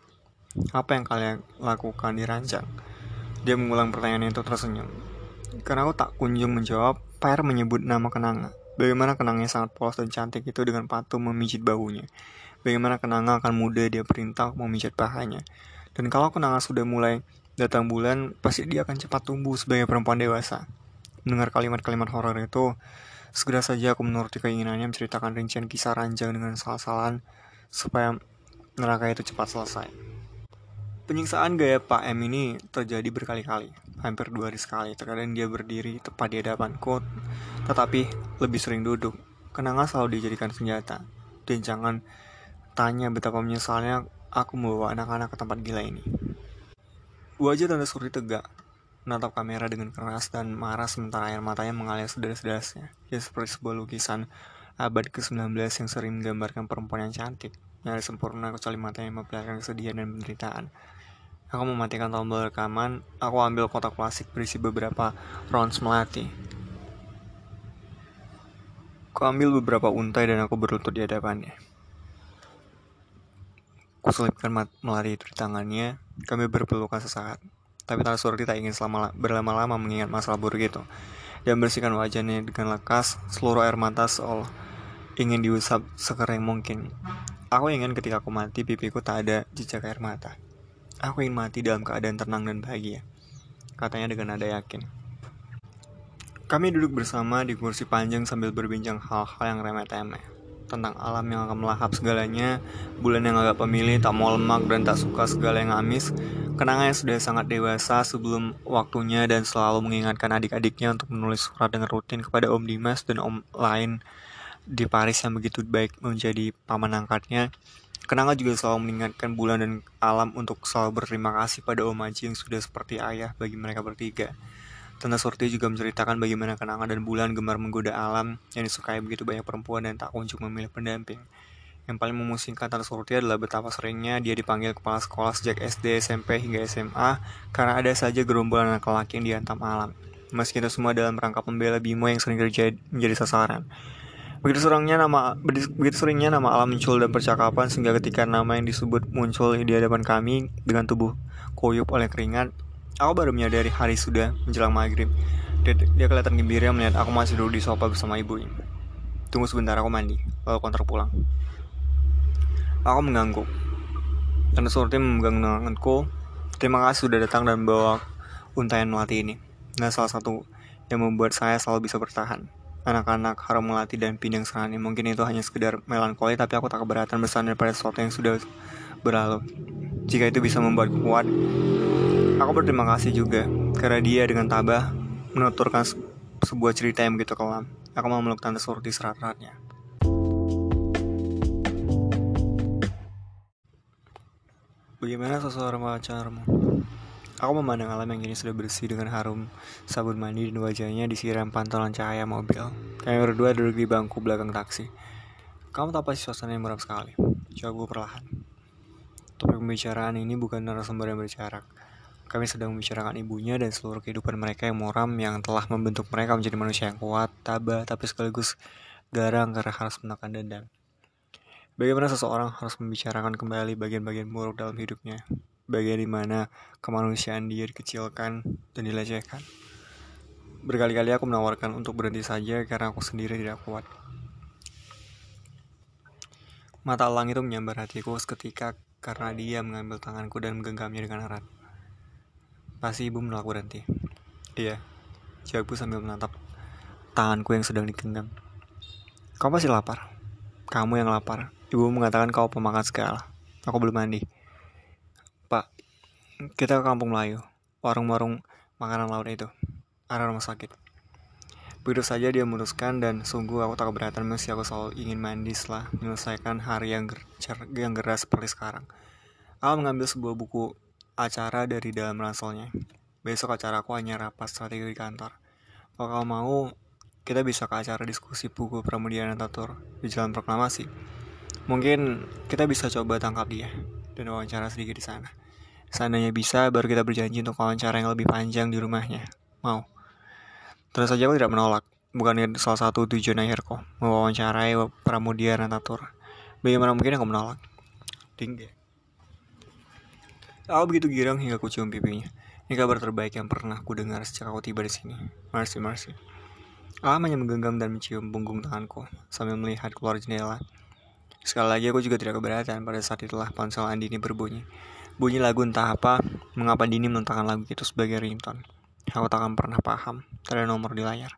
Speaker 1: Apa yang kalian lakukan dirancang? Dia mengulang pertanyaan itu tersenyum. Karena aku tak kunjung menjawab, Per menyebut nama Kenanga. Bagaimana Kenangnya sangat polos dan cantik itu dengan patuh memijit bahunya. Bagaimana Kenanga akan mudah dia perintah memijat pahanya. Dan kalau Kenanga sudah mulai datang bulan, pasti dia akan cepat tumbuh sebagai perempuan dewasa. Mendengar kalimat-kalimat horor itu, segera saja aku menuruti keinginannya menceritakan rincian kisah ranjang dengan salah-salahan supaya neraka itu cepat selesai. Penyiksaan gaya Pak M ini terjadi berkali-kali, hampir dua hari sekali. Terkadang dia berdiri tepat di hadapanku, tetapi lebih sering duduk. Kenanga selalu dijadikan senjata. Dan jangan tanya betapa menyesalnya aku membawa anak-anak ke tempat gila ini. Wajah Tante Surti tegak, menatap kamera dengan keras dan marah sementara air matanya mengalir sederas-derasnya. Dia seperti sebuah lukisan abad ke-19 yang sering menggambarkan perempuan yang cantik, yang sempurna kecuali matanya memperlihatkan kesedihan dan penderitaan. Aku mematikan tombol rekaman. Aku ambil kotak plastik berisi beberapa rounds melati. Aku ambil beberapa untai dan aku berlutut di hadapannya. Kuselipkan melati itu di tangannya. Kami berpelukan sesaat. Tapi Tala Surti tak ingin selama berlama-lama mengingat masalah buruk itu. Dan bersihkan wajahnya dengan lekas, seluruh air mata seolah ingin diusap sekering mungkin. Aku ingin ketika aku mati, pipiku tak ada jejak air mata. Aku ingin mati dalam keadaan tenang dan bahagia, katanya dengan nada yakin. Kami duduk bersama di kursi panjang sambil berbincang hal-hal yang remeh-temeh. Tentang alam yang akan melahap segalanya, bulan yang agak pemilih, tak mau lemak dan tak suka segala yang amis, kenangan yang sudah sangat dewasa sebelum waktunya dan selalu mengingatkan adik-adiknya untuk menulis surat dengan rutin kepada Om Dimas dan Om lain di Paris yang begitu baik menjadi paman angkatnya, Kenanga juga selalu mengingatkan bulan dan alam untuk selalu berterima kasih pada Om Aji yang sudah seperti ayah bagi mereka bertiga. Tante Surti juga menceritakan bagaimana Kenanga dan Bulan gemar menggoda alam yang disukai begitu banyak perempuan dan tak kunjung memilih pendamping. Yang paling memusingkan Tante Surti adalah betapa seringnya dia dipanggil kepala sekolah sejak SD, SMP, hingga SMA karena ada saja gerombolan anak laki yang diantam alam. Meski itu semua dalam rangka pembela Bimo yang sering terjadi menjadi sasaran. Begitu seringnya nama begitu seringnya nama alam muncul dan percakapan sehingga ketika nama yang disebut muncul di hadapan kami dengan tubuh koyup oleh keringat, aku baru menyadari hari sudah menjelang maghrib. Dia, dia kelihatan gembira melihat aku masih duduk di sofa bersama ibunya. Tunggu sebentar aku mandi, lalu konter pulang. Aku mengangguk. Dan Surti memegang tanganku. Terima kasih sudah datang dan bawa untayan melati ini. Nah salah satu yang membuat saya selalu bisa bertahan anak-anak harum melati dan pinang serani mungkin itu hanya sekedar melankoli tapi aku tak keberatan bersandar pada sesuatu yang sudah berlalu. Jika itu bisa membuat kuat aku berterima kasih juga karena dia dengan tabah menuturkan sebuah cerita yang begitu kelam. Aku mau meluk tante surti serat-seratnya bagaimana seseorang pacarmu Aku memandang alam yang kini sudah bersih dengan harum sabun mandi dan wajahnya disiram pantulan cahaya mobil. Kami berdua duduk di bangku belakang taksi. Kamu tak pasti suasana yang meram sekali. Jawabku perlahan. Topik pembicaraan ini bukan narasumber yang berjarak. Kami sedang membicarakan ibunya dan seluruh kehidupan mereka yang muram yang telah membentuk mereka menjadi manusia yang kuat, tabah, tapi sekaligus garang karena harus menekan dendam. Bagaimana seseorang harus membicarakan kembali bagian-bagian buruk dalam hidupnya, bagian di mana kemanusiaan dia dikecilkan dan dilecehkan. Berkali-kali aku menawarkan untuk berhenti saja karena aku sendiri tidak kuat. Mata elang itu menyambar hatiku seketika karena dia mengambil tanganku dan menggenggamnya dengan erat. Pasti ibu menolak berhenti. Iya, jawabku sambil menatap tanganku yang sedang digenggam. Kau pasti lapar. Kamu yang lapar. Ibu mengatakan kau pemakan segala. Aku belum mandi. Kita ke kampung Melayu, warung-warung makanan laut itu, arah rumah sakit. Begitu saja dia memutuskan dan sungguh aku tak keberatan meski aku selalu ingin mandi setelah menyelesaikan hari yang, ger yang geras seperti sekarang. Al mengambil sebuah buku acara dari dalam ranselnya. Besok acara aku hanya rapat strategi di kantor. Kalau kau mau, kita bisa ke acara diskusi buku Pramudiana Tatur di Jalan Proklamasi. Mungkin kita bisa coba tangkap dia dan wawancara sedikit di sana. Seandainya bisa, baru kita berjanji untuk wawancara yang lebih panjang di rumahnya. Mau? Terus saja aku tidak menolak. Bukan salah satu tujuan akhirku, mewawancarai Pramudia Natatur. Bagaimana mungkin aku menolak? Tinggi. Aku begitu girang hingga ku cium pipinya. Ini kabar terbaik yang pernah ku dengar sejak aku tiba di sini. Mercy, mercy. Alam hanya menggenggam dan mencium punggung tanganku sambil melihat keluar jendela. Sekali lagi aku juga tidak keberatan pada saat itulah ponsel Andini berbunyi. Bunyi lagu entah apa, mengapa Dini meletakkan lagu itu sebagai ringtone. Aku tak akan pernah paham, ada nomor di layar.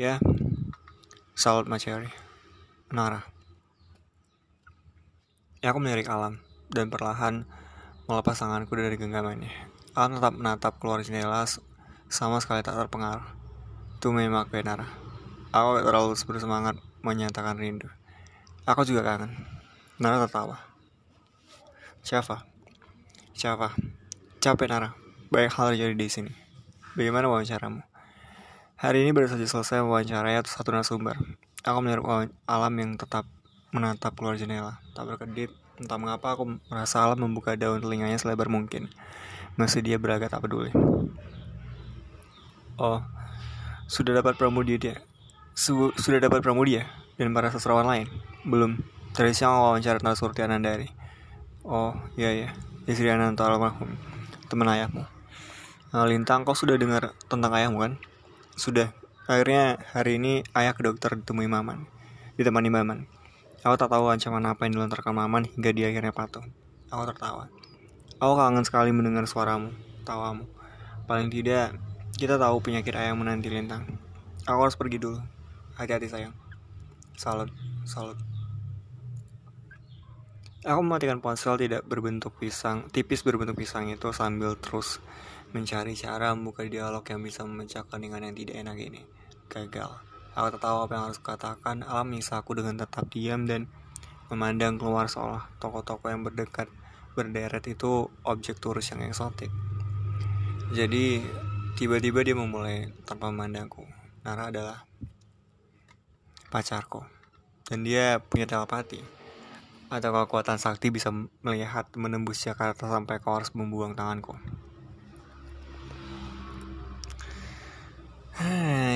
Speaker 1: Ya, salut Maceri. Nara. Ya, aku melirik alam, dan perlahan melepas tanganku dari genggamannya. Alam tetap menatap keluar jendela sama sekali tak terpengaruh. Itu memang Nara. Aku terlalu bersemangat menyatakan rindu. Aku juga kangen. Nara tertawa. Siapa? Siapa? Capek Nara. Banyak hal terjadi di sini. Bagaimana wawancaramu? Hari ini baru saja selesai wawancara atau satu narasumber. Aku melihat alam yang tetap menatap keluar jendela. Tak berkedip, entah mengapa aku merasa alam membuka daun telinganya selebar mungkin. Masih dia beragak tak peduli. Oh, sudah dapat pramudia dia? Su sudah dapat pramudia dan para sastrawan lain? Belum. Tadi siang wawancara tentang Surti Anandari. Oh, iya ya. Istri Ananto almarhum. Teman ayahmu. Nah, Lintang, kau sudah dengar tentang ayahmu kan? Sudah. Akhirnya hari ini ayah ke dokter ditemui Maman. Ditemani Maman. Aku tak tahu ancaman apa yang dilontarkan Maman hingga dia akhirnya patuh. Aku tertawa. Aku kangen sekali mendengar suaramu, tawamu. Paling tidak, kita tahu penyakit ayah menanti lintang. Aku harus pergi dulu. Hati-hati sayang. Salut, salut. Aku mematikan ponsel tidak berbentuk pisang, tipis berbentuk pisang itu sambil terus mencari cara membuka dialog yang bisa memecahkan dengan yang tidak enak ini. Gagal. Aku tak tahu apa yang harus kukatakan. Alam aku dengan tetap diam dan memandang keluar seolah toko-toko yang berdekat berderet itu objek turis yang eksotik. Jadi tiba-tiba dia memulai tanpa memandangku. Nara adalah pacarku dan dia punya telepati atau kekuatan sakti bisa melihat menembus Jakarta sampai kau harus membuang tanganku.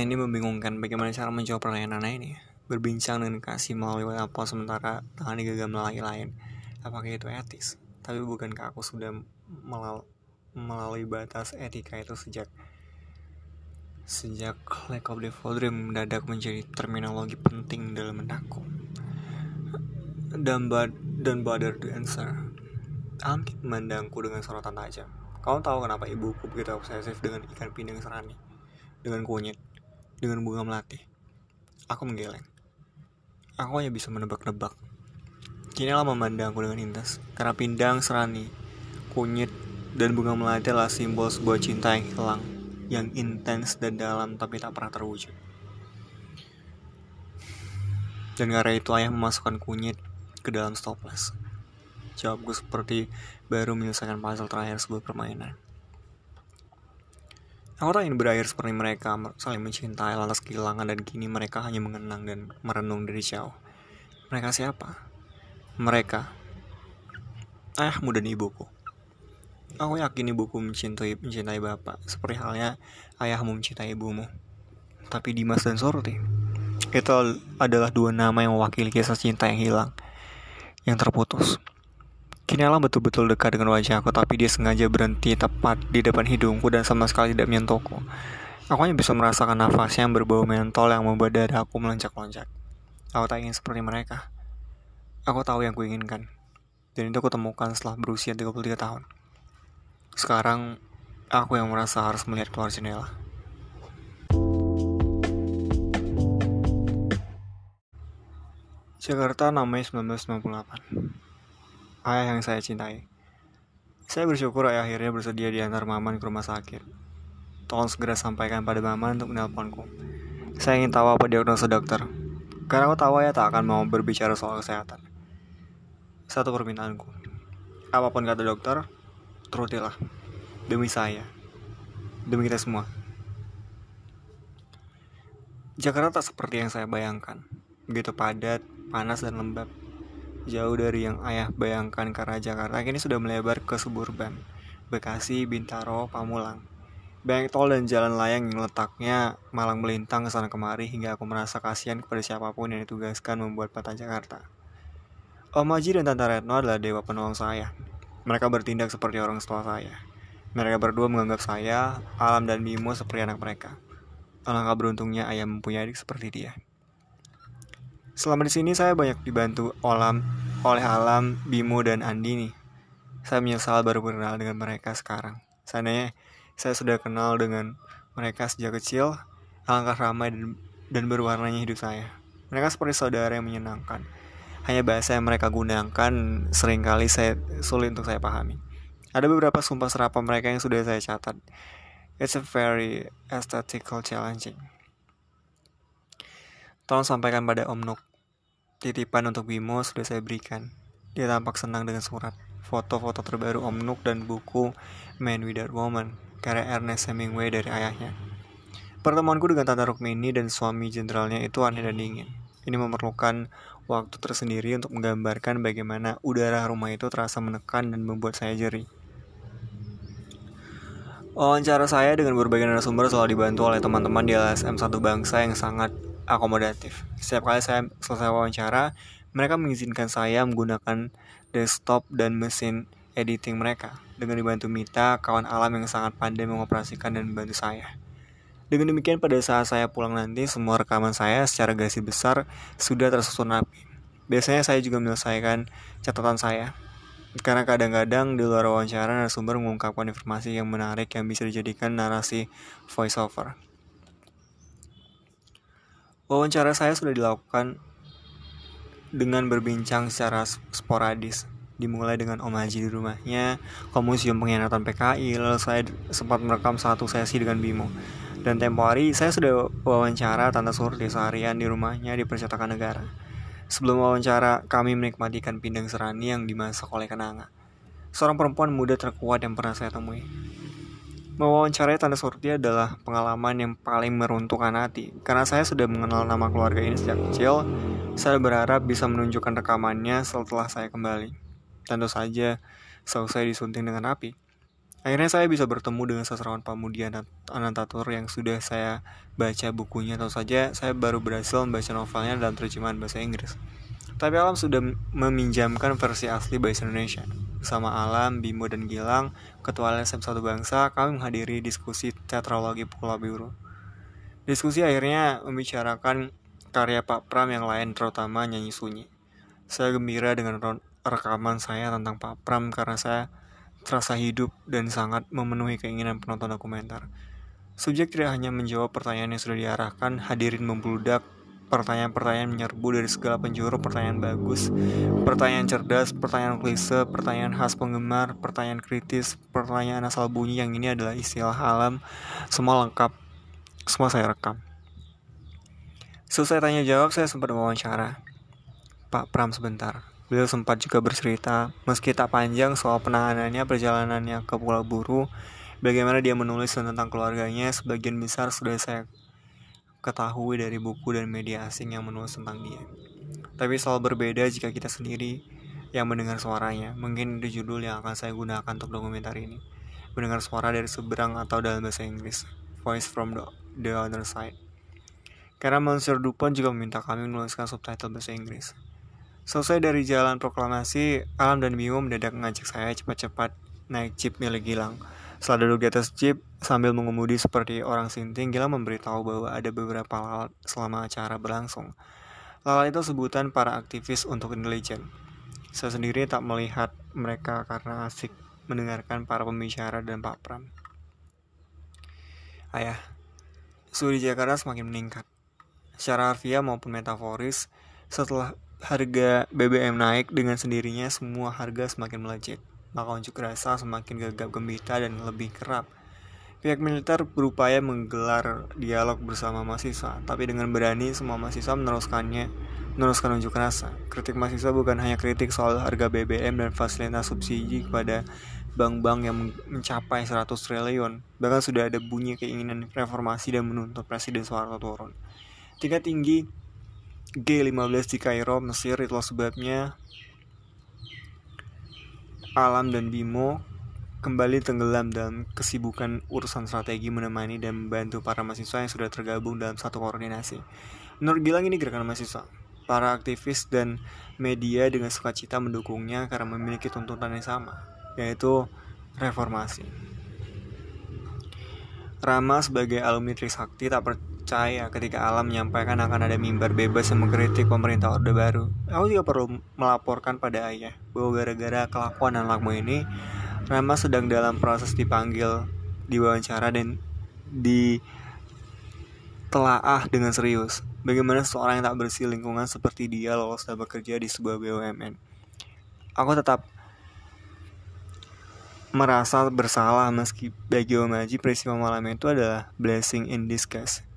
Speaker 1: ini membingungkan bagaimana cara menjawab pertanyaan anak ini. Berbincang dengan kasih melalui WhatsApp sementara tangan digenggam lelaki lain. Apakah itu etis? Tapi bukankah aku sudah melal melalui batas etika itu sejak sejak lack of the dream mendadak menjadi terminologi penting dalam benakku dan bad dan bother to answer Alkit memandangku dengan sorotan tajam Kau tahu kenapa ibuku begitu obsesif dengan ikan pindang serani dengan kunyit, dengan bunga melati. Aku menggeleng. Aku hanya bisa menebak-nebak. Kini lah memandangku dengan intas, karena pindang serani, kunyit, dan bunga melati adalah simbol sebuah cinta yang hilang, yang intens dan dalam tapi tak pernah terwujud. Dan karena itu ayah memasukkan kunyit ke dalam stoples. Jawabku seperti baru menyelesaikan puzzle terakhir sebuah permainan. Tak ingin berakhir seperti mereka saling mencintai lantas kehilangan dan kini mereka hanya mengenang dan merenung dari jauh. Mereka siapa? Mereka ayahmu dan ibuku. Aku yakin ibuku mencintai mencintai bapak seperti halnya ayahmu mencintai ibumu. Tapi Dimas dan Sorti itu adalah dua nama yang mewakili kisah cinta yang hilang, yang terputus. Kini Alam betul-betul dekat dengan wajahku, tapi dia sengaja berhenti tepat di depan hidungku dan sama sekali tidak menyentuhku. Aku hanya bisa merasakan nafasnya yang berbau mentol yang membuat dadaku melonjak-lonjak. Aku tak ingin seperti mereka. Aku tahu yang kuinginkan. Dan itu aku temukan setelah berusia 33 tahun. Sekarang, aku yang merasa harus melihat keluar jendela. Jakarta 6 Mei 1998 ayah yang saya cintai. Saya bersyukur ayah akhirnya bersedia diantar Maman ke rumah sakit. Tolong segera sampaikan pada Maman untuk menelponku. Saya ingin tahu apa diagnosa dokter. Karena aku tahu ayah tak akan mau berbicara soal kesehatan. Satu permintaanku. Apa pun kata dokter, turutilah. Demi saya. Demi kita semua. Jakarta tak seperti yang saya bayangkan. Begitu padat, panas, dan lembab. Jauh dari yang ayah bayangkan karena Jakarta kini sudah melebar ke suburban, Bekasi, Bintaro, Pamulang. Banyak tol dan jalan layang yang letaknya malang melintang ke sana kemari hingga aku merasa kasihan kepada siapa pun yang ditugaskan membuat peta Jakarta. Om Haji dan Tante Retno adalah dewa penolong saya. Mereka bertindak seperti orang setua saya. Mereka berdua menganggap saya, Alam dan Bimo seperti anak mereka. Alangkah beruntungnya ayah mempunyai adik seperti dia. Selama di sini saya banyak dibantu olam, oleh Alam, Bimo, dan Andi nih. Saya menyesal baru berkenal dengan mereka sekarang. Seandainya saya sudah kenal dengan mereka sejak kecil, alangkah ramai dan, dan berwarnanya hidup saya. Mereka seperti saudara yang menyenangkan. Hanya bahasa yang mereka gunakan sering kali saya sulit untuk saya pahami. Ada beberapa sumpah serapah mereka yang sudah saya catat. It's a very aesthetical challenging. Tolong sampaikan pada Om Nuk. Titipan untuk Bimo sudah saya berikan. Dia tampak senang dengan surat, foto-foto terbaru Om Nuk dan buku Man Without Woman karya Ernest Hemingway dari ayahnya. Pertemuanku dengan Tante Rukmini dan suami jenderalnya itu aneh dan dingin. Ini memerlukan waktu tersendiri untuk menggambarkan bagaimana udara rumah itu terasa menekan dan membuat saya jerih. Wawancara saya dengan berbagai narasumber selalu dibantu oleh teman-teman di LSM Satu Bangsa yang sangat akomodatif. Setiap kali saya selesai wawancara, mereka mengizinkan saya menggunakan desktop dan mesin editing mereka. Dengan dibantu Mita, kawan alam yang sangat pandai mengoperasikan dan membantu saya. Dengan demikian pada saat saya pulang nanti, semua rekaman saya secara garis besar sudah tersusun rapi. Biasanya saya juga menyelesaikan catatan saya, karena kadang-kadang di luar wawancara narasumber mengungkapkan informasi yang menarik yang bisa dijadikan narasi voiceover. Wawancara saya sudah dilakukan dengan berbincang secara sporadis. Dimulai dengan Om Haji di rumahnya, ke Museum Pengkhianatan PKI, lalu saya sempat merekam satu sesi dengan Bimo. Dan tempo hari saya sudah wawancara Tante Surti seharian di rumahnya di Percetakan Negara. Sebelum wawancara, kami menikmati ikan pindang serani yang dimasak oleh kenanga. Seorang perempuan muda terkuat yang pernah saya temui. Mewawancarai Tanda Surti adalah pengalaman yang paling meruntuhkan hati. Karena saya sudah mengenal nama keluarga ini sejak kecil, saya berharap bisa menunjukkan rekamannya setelah saya kembali. Tentu saja, selesai disunting dengan api. Akhirnya saya bisa bertemu dengan sastrawan Pamudia Anantatur yang sudah saya baca bukunya. Tentu saja saya baru berhasil membaca novelnya dalam terjemahan bahasa Inggris. Tapi Alam sudah meminjamkan versi asli bahasa Indonesia. Bersama Alam, Bimo, dan Gilang, Ketua LSM Satu Bangsa, kami menghadiri diskusi teatrologi Pulau Biru. Diskusi akhirnya membicarakan karya Pak Pram yang lain, terutama Nyanyi Sunyi. Saya gembira dengan rekaman saya tentang Pak Pram karena saya terasa hidup dan sangat memenuhi keinginan penonton dokumenter. Subjek tidak hanya menjawab pertanyaan yang sudah diarahkan, hadirin membludak, pertanyaan-pertanyaan menyerbu dari segala penjuru, pertanyaan bagus, pertanyaan cerdas, pertanyaan klise, pertanyaan khas penggemar, pertanyaan kritis, pertanyaan asal bunyi yang ini adalah istilah alam, semua lengkap, semua saya rekam. Selesai tanya jawab, saya sempat mewawancara Pak Pram sebentar. Beliau sempat juga bercerita, meski tak panjang soal penanganannya perjalanannya ke Pulau Buru, bagaimana dia menulis tentang keluarganya, sebagian besar sudah saya ketahui dari buku dan media asing yang menulis tentang dia. Tapi selalu berbeda jika kita sendiri yang mendengar suaranya. Mungkin itu judul yang akan saya gunakan untuk dokumenter ini. Mendengar suara dari seberang atau dalam bahasa Inggris. Voice from the, the other side. Karena Monsieur Dupont juga meminta kami menuliskan subtitle bahasa Inggris. Selesai dari jalan proklamasi, Alam dan Bimo mendadak mengajak saya cepat-cepat naik jeep milik Gilang. Setelah duduk di atas jeep, sambil mengemudi seperti orang sinting, Gilang memberitahu bahwa ada beberapa lalat selama acara berlangsung. Lalat itu sebutan para aktivis untuk intelijen. Saya sendiri tak melihat mereka karena asik mendengarkan para pembicara dan Pak Pram. Ayah, suhu di Jakarta semakin meningkat. Secara harfiah maupun metaforis, setelah harga BBM naik dengan sendirinya semua harga semakin melejit. Maka unjuk rasa semakin gegap gembita dan lebih kerap. Pihak militer berupaya menggelar dialog bersama mahasiswa, tapi dengan berani semua mahasiswa meneruskannya, meneruskan unjuk rasa. Kritik mahasiswa bukan hanya kritik soal harga BBM dan fasilitas subsidi kepada bank-bank yang mencapai 100 triliun. Bahkan sudah ada bunyi keinginan reformasi dan menuntut Presiden Soeharto turun. Tingkat tinggi G15 di Kairo, Mesir itulah sebabnya Alam dan Bimo kembali tenggelam dalam kesibukan urusan strategi menemani dan membantu para mahasiswa yang sudah tergabung dalam satu koordinasi. Menurut Gilang ini gerakan mahasiswa. Para aktivis dan media dengan sukacita mendukungnya karena memiliki tuntutan yang sama, yaitu reformasi. Rama sebagai alumni Trisakti tak percaya ketika alam menyampaikan akan ada mimbar bebas yang mengkritik pemerintah Orde Baru. Aku juga perlu melaporkan pada ayah bahwa gara-gara kelakuan anakmu ini, Rama sedang dalam proses dipanggil, diwawancara dan ditelaah dengan serius. Bagaimana seorang yang tak bersih lingkungan seperti dia lolos dan bekerja di sebuah BUMN. Aku tetap merasa bersalah meski bagi Om Haji peristiwa malam itu adalah blessing in disguise.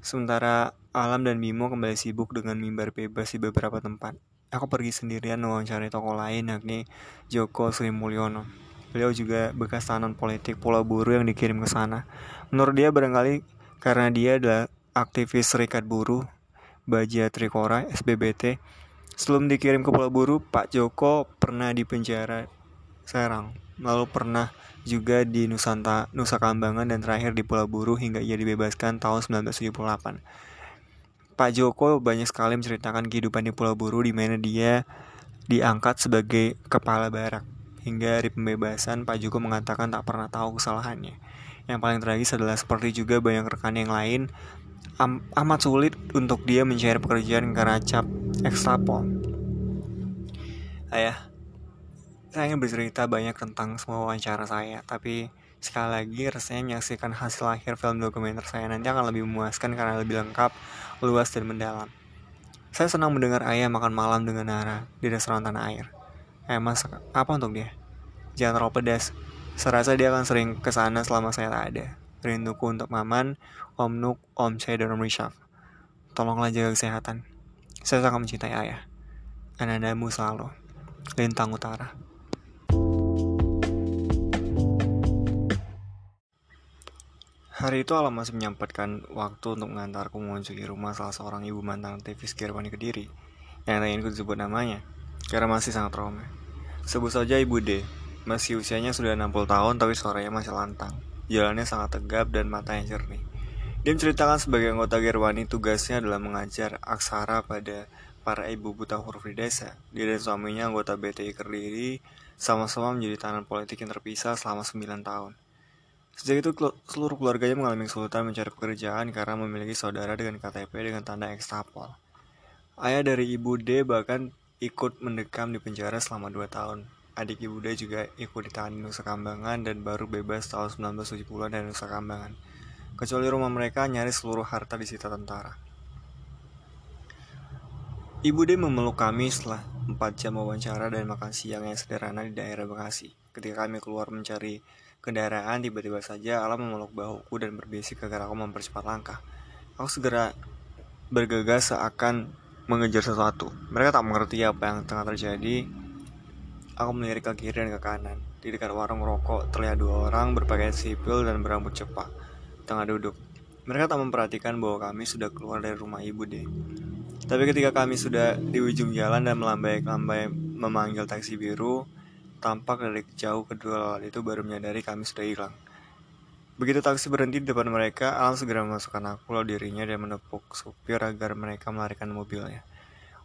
Speaker 1: Sementara Alam dan Bimo kembali sibuk dengan mimbar bebas di beberapa tempat. Aku pergi sendirian mewawancari tokoh lain yakni Joko Sri Mulyono. Beliau juga bekas tahanan politik Pulau Buru yang dikirim ke sana. Menurut dia barangkali karena dia adalah aktivis serikat buruh, Baja Trikora, SBBT. Sebelum dikirim ke Pulau Buru, Pak Joko pernah dipenjara Serang lalu pernah juga di Nusanta, Nusa Kambangan dan terakhir di Pulau Buru hingga ia dibebaskan tahun 1978. Pak Joko banyak sekali menceritakan kehidupan di Pulau Buru di mana dia diangkat sebagai kepala barak. Hingga hari pembebasan, Pak Joko mengatakan tak pernah tahu kesalahannya. Yang paling tragis adalah seperti juga banyak rekan yang lain, am amat sulit untuk dia mencari pekerjaan karena cap ekstrapol. Ayah, saya ingin bercerita banyak tentang semua wawancara saya, tapi sekali lagi rasanya menyaksikan hasil akhir film dokumenter saya nanti akan lebih memuaskan karena lebih lengkap, luas, dan mendalam. Saya senang mendengar ayah makan malam dengan Nara di restoran tanah air. Ayah masak apa untuk dia? Jangan terlalu pedas. Serasa dia akan sering ke sana selama saya tak ada. Rinduku untuk Maman, Om Nuk, Om Che, dan Om Rishaf. Tolonglah jaga kesehatan. Saya sangat mencintai ayah. Anandamu selalu. Lintang Utara. Hari itu Alam masih menyempatkan waktu untuk mengantarku mengunjungi rumah salah seorang ibu mantan aktivis Germani Kediri yang tak ingin disebut namanya karena masih sangat trauma. Sebut saja Ibu D. Masih usianya sudah 60 tahun tapi suaranya masih lantang. Jalannya sangat tegap dan matanya jernih. Dia menceritakan sebagai anggota Gerwani tugasnya adalah mengajar aksara pada para ibu buta huruf di desa. Dia dan suaminya anggota BTI Kediri sama-sama menjadi tahanan politik yang terpisah selama 9 tahun. Sejak itu seluruh keluarganya mengalami kesulitan mencari pekerjaan karena memiliki saudara dengan KTP dengan tanda ekstapol. Ayah dari Ibu D bahkan ikut mendekam di penjara selama 2 tahun. Adik Ibu D juga ikut ditahan di Nusa Kambangan dan baru bebas tahun 1970-an dari Nusa Kambangan. Kecuali rumah mereka nyaris seluruh harta disita tentara. Ibu D memeluk kami setelah 4 jam wawancara dan makan siang yang sederhana di daerah Bekasi. Ketika kami keluar mencari kendaraan, tiba-tiba saja alam memeluk bahuku dan berbisik agar aku mempercepat langkah. Aku segera bergegas seakan mengejar sesuatu. Mereka tak mengerti apa yang tengah terjadi. Aku melirik ke kiri dan ke kanan. Di dekat warung rokok terlihat dua orang berpakaian sipil dan berambut cepat, tengah duduk. Mereka tak memperhatikan bahwa kami sudah keluar dari rumah ibu deh. Tapi ketika kami sudah di ujung jalan dan melambai-lambai memanggil taksi biru, tampak dari jauh kedua lawan itu baru menyadari kami sudah hilang. Begitu taksi berhenti di depan mereka, Alam segera memasukkan aku lalu dirinya dan menepuk supir agar mereka melarikan mobilnya.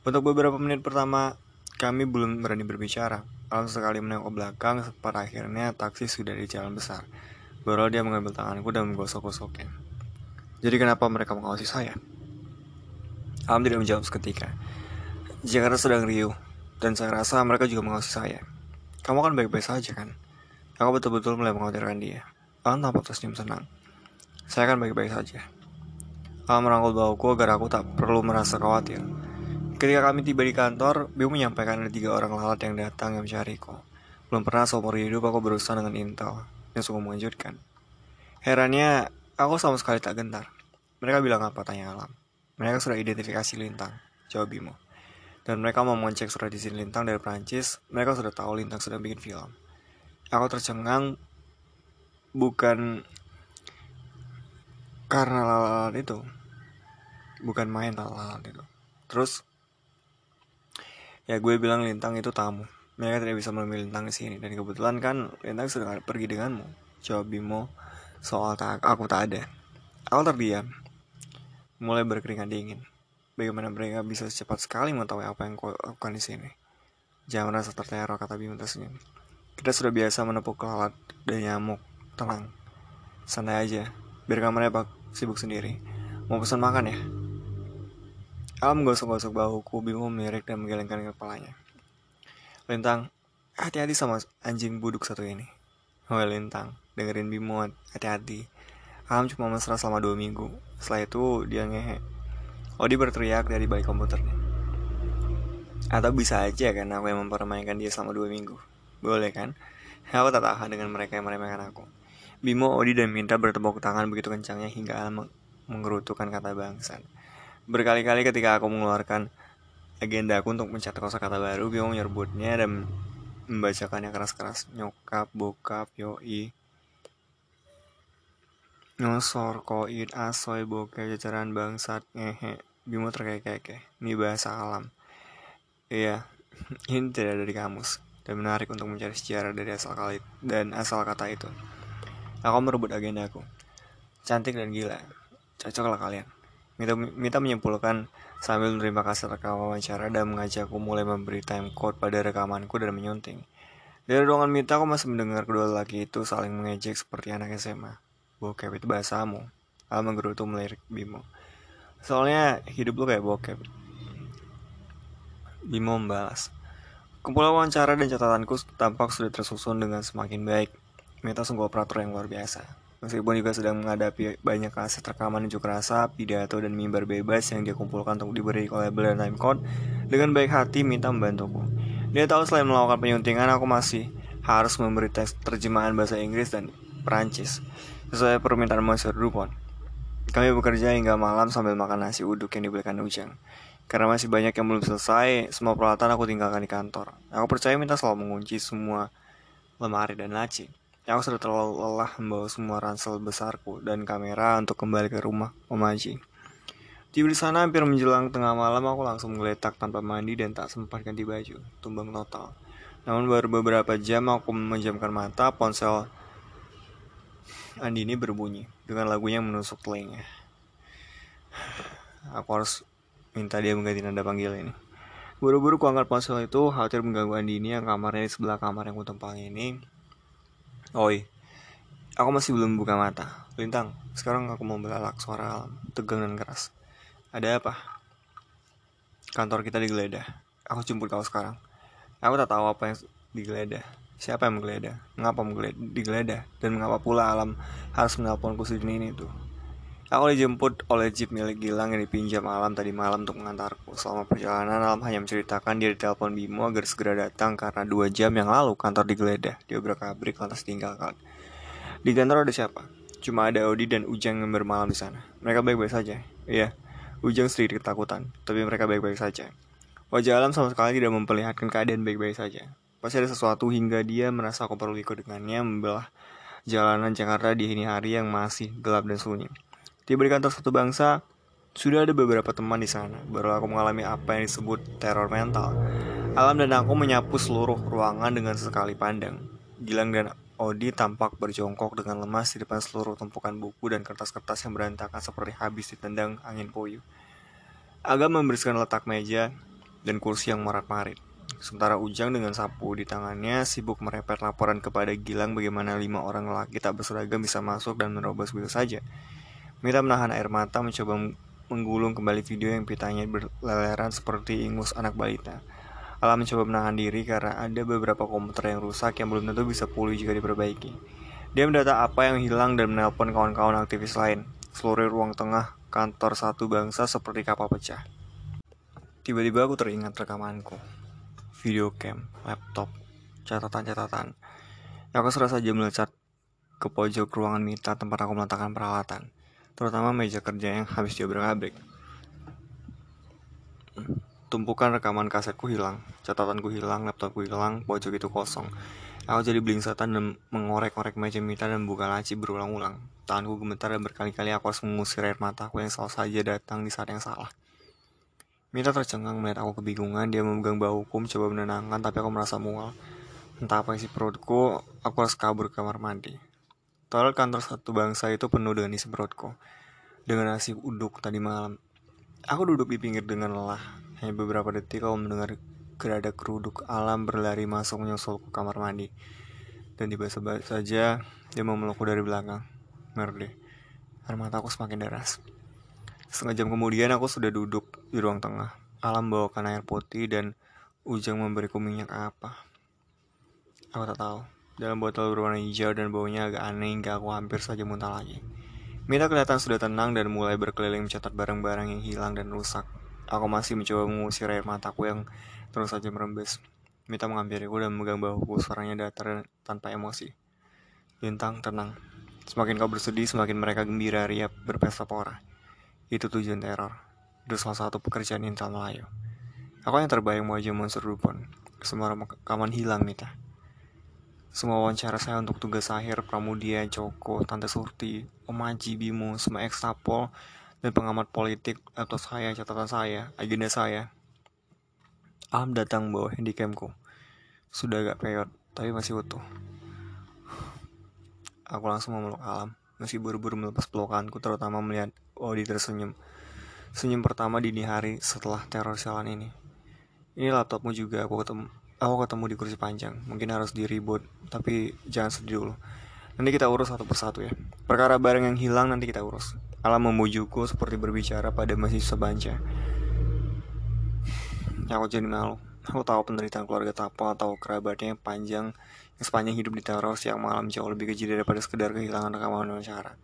Speaker 1: Untuk beberapa menit pertama, kami belum berani berbicara. Alam sekali menengok belakang, pada akhirnya taksi sudah di jalan besar. Baru dia mengambil tanganku dan menggosok-gosoknya. Jadi kenapa mereka mengawasi saya? Alam tidak menjawab seketika. Jakarta sedang riuh, dan saya rasa mereka juga mengawasi saya. Kamu kan baik-baik saja kan? Aku betul-betul mulai mengkhawatirkan dia. Alam tampak tersenyum senang. Saya kan baik-baik saja. Alam merangkul bahuku agar aku tak perlu merasa khawatir. Ketika kami tiba di kantor, Biu menyampaikan ada tiga orang lalat yang datang yang mencariku. Belum pernah seumur hidup aku berusaha dengan intel, yang sungguh mengejutkan. Herannya, aku sama sekali tak gentar. Mereka bilang apa tanya Alam. Mereka sudah identifikasi Lintang, jawab Bimo. Dan mereka mau mengecek surat izin Lintang dari Prancis, mereka sudah tahu Lintang sedang bikin film. Aku tercengang bukan karena lalat itu. Bukan main lalat itu. Terus ya gue bilang Lintang itu tamu. Mereka tidak bisa menemui Lintang di sini dan kebetulan kan Lintang sedang pergi denganmu. Jawab Bimo soal tak aku tak ada. Aku terdiam mulai berkeringat dingin. Bagaimana mereka bisa secepat sekali mengetahui apa yang kau lakukan di sini? Jangan merasa terteror, kata Bimo tersenyum. Kita sudah biasa menepuk lalat dan nyamuk. Tenang. Santai aja, biar kamarnya pak sibuk sendiri. Mau pesan makan ya? Alam gosok-gosok bahuku, Bimo melirik dan menggelengkan kepalanya. Lintang, hati-hati sama anjing buduk satu ini. Oh Lintang, dengerin Bimo, hati-hati. Alam cuma mesra selama dua minggu. Setelah itu dia ngehe. Odi berteriak dari balik komputernya. Atau bisa aja kan aku yang mempermainkan dia selama dua minggu. Boleh kan? Aku tak tahan dengan mereka yang meremehkan aku. Bimo, Odi, dan Minta bertepuk tangan begitu kencangnya hingga Alam menggerutukan kata bangsan. Berkali-kali ketika aku mengeluarkan agenda aku untuk mencatat kosa kata baru, Bimo menyebutnya dan membacakannya keras-keras. Nyokap, bokap, yoi, nyosor, koid, asoy, bokeh, jajaran bangsat, ngehe. Bimo terkekeh, ini bahasa alam. Iya, ini tidak ada di kamus dan menarik untuk mencari sejarah dari asal kali dan asal kata itu. Aku merebut agendaku. Cantik dan gila. Cocoklah kalian. Mita, Mita menyimpulkan sambil menerima kasih rekam wawancara dan mengajakku mulai memberi time code pada rekamanku dan menyunting. Dari ruangan Mita, aku masih mendengar kedua laki itu saling mengejek seperti anak SMA. Bokep itu bahasamu. Al menggerutu melirik Bimo. Soalnya hidup lu kayak bokep. Bimo membalas. Kumpulan wawancara dan catatanku tampak sudah tersusun dengan semakin baik. Meta sungguh operator yang luar biasa. Meskipun juga sedang menghadapi banyak kaset rekaman unjuk rasa, pidato, dan mimbar bebas yang dia kumpulkan untuk diberi label dan timecode, dengan baik hati minta membantuku. Dia tahu selain melakukan penyuntingan, aku masih harus memberi tes terjemahan bahasa Inggris dan Perancis, sesuai permintaan Monsieur Dupont. Kami bekerja hingga malam sambil makan nasi uduk yang dibelikan Ujang. Karena masih banyak yang belum selesai, semua peralatan aku tinggalkan di kantor. Aku percaya minta selalu mengunci semua lemari dan laci. Aku sudah terlalu lelah membawa semua ransel besarku dan kamera untuk kembali ke rumah Omaji. Tiba di sana hampir menjelang tengah malam aku langsung menggeletak tanpa mandi dan tak sempat ganti baju, tumbang total. Namun baru beberapa jam aku menjamkan mata, ponsel Andini berbunyi dengan lagunya menusuk telinga. Aku harus minta dia mengganti nada panggil ini. Buru-buru ku angkat ponsel itu, khawatir mengganggu Andini yang kamarnya di sebelah kamar yang kutempangi ini. Oi, aku masih belum buka mata. Lintang, sekarang aku mau belalak suara alam, tegang dan keras. Ada apa? Kantor kita digeledah. Aku jemput kau sekarang. Aku tak tahu apa yang digeledah. Siapa yang menggeledah? Mengapa menggeledah? Digeledah? Dan mengapa pula alam harus menelponku sedini ini tuh? Aku dijemput oleh jeep milik Gilang yang dipinjam Alam tadi malam untuk mengantarku. Selama perjalanan, Alam hanya menceritakan dia ditelepon Bimo agar segera datang karena dua jam yang lalu kantor digeledah. Dia abrik lantas tinggalkan. Di kantor ada siapa? Cuma ada Odi dan Ujang yang bermalam di sana. Mereka baik-baik saja. Iya, Ujang sedikit ketakutan, tapi mereka baik-baik saja. Wajah Alam sama sekali tidak memperlihatkan keadaan baik-baik saja. Pasti ada sesuatu hingga dia merasa aku perlu ikut dengannya membelah jalanan Jakarta di ini hari yang masih gelap dan sunyi. Tiba di kantor satu bangsa, sudah ada beberapa teman di sana. Baru aku mengalami apa yang disebut teror mental. Alam dan aku menyapu seluruh ruangan dengan sekali pandang. Gilang dan Odi tampak berjongkok dengan lemas di depan seluruh tumpukan buku dan kertas-kertas yang berantakan seperti habis ditendang angin puyuh. Agam membersihkan letak meja dan kursi yang marat-marit. Sementara Ujang dengan sapu di tangannya sibuk merepet laporan kepada Gilang bagaimana lima orang laki tak berseragam bisa masuk dan menerobos begitu saja. Mita menahan air mata mencoba menggulung kembali video yang pitanya berleleran seperti ingus anak balita. Alam mencoba menahan diri karena ada beberapa komputer yang rusak yang belum tentu bisa pulih jika diperbaiki. Dia mendata apa yang hilang dan menelpon kawan-kawan aktivis lain. Seluruh ruang tengah kantor satu bangsa seperti kapal pecah. Tiba-tiba aku teringat rekamanku. Video cam, laptop, catatan-catatan. Aku serasa saja melecat ke pojok ruangan Mita tempat aku meletakkan peralatan terutama meja kerja yang habis diobrak-abrik. Tumpukan rekaman kasetku hilang, catatanku hilang, laptopku hilang, pojok itu kosong. Aku jadi belingsatan dan mengorek-orek meja Mita dan buka laci berulang-ulang. Tanganku gemetar dan berkali-kali aku harus mengusir air mataku yang selalu saja datang di saat yang salah. Mita tercengang melihat aku kebingungan, dia memegang bahuku mencoba menenangkan tapi aku merasa mual. Entah apa isi perutku, aku harus kabur ke kamar mandi. Toilet kantor satu bangsa itu penuh dengan isi perutku. Dengan nasi uduk tadi malam. Aku duduk di pinggir dengan lelah. Hanya beberapa detik aku mendengar gerada keruduk alam berlari masuk menyusul ke kamar mandi. Dan tiba-tiba saja dia memelukku dari belakang. Merde. Air mataku semakin deras. Setengah jam kemudian aku sudah duduk di ruang tengah. Alam bawakan air putih dan Ujang memberiku minyak apa. Aku tak tahu. Dalam botol berwarna hijau dan baunya agak aneh hingga aku hampir saja muntah lagi. Mita kelihatan sudah tenang dan mulai berkeliling mencatat barang-barang yang hilang dan rusak. Aku masih mencoba mengusir air mataku yang terus saja merembes. Mita menghampiriku dan memegang bahuku, suaranya datar tanpa emosi. Lintang, tenang. Semakin kau bersedih, semakin mereka gembira, riap, berpesta pora. Itu tujuan teror. Itu salah satu pekerjaan intel Melayu. Aku yang terbayang wajah monster Dupont. Semua rekaman hilang, Mita. Semua wawancara saya untuk tugas akhir, Pramudia, Joko, Tante Surti, Om Aji, Bimo, semua ekstapol, dan pengamat politik, atau saya, catatan saya, agenda saya. Alam datang bawa handicamku. Sudah agak peot, tapi masih utuh. Aku langsung memeluk Alam, meski buru-buru melepas pelukanku, terutama melihat Odi tersenyum. Senyum pertama dini hari setelah teror sialan ini. Ini laptopmu juga aku ketemu aku ketemu di kursi panjang. Mungkin harus di reboot, tapi jangan sedih dulu. Nanti kita urus satu persatu ya. Perkara barang yang hilang nanti kita urus. Alam memujukku seperti berbicara pada mahasiswa banca. Aku jadi malu. Aku tahu penderitaan keluarga Tapal atau kerabatnya yang panjang yang sepanjang hidup di teror siang malam jauh lebih kecil daripada sekedar kehilangan rekaman wawancara.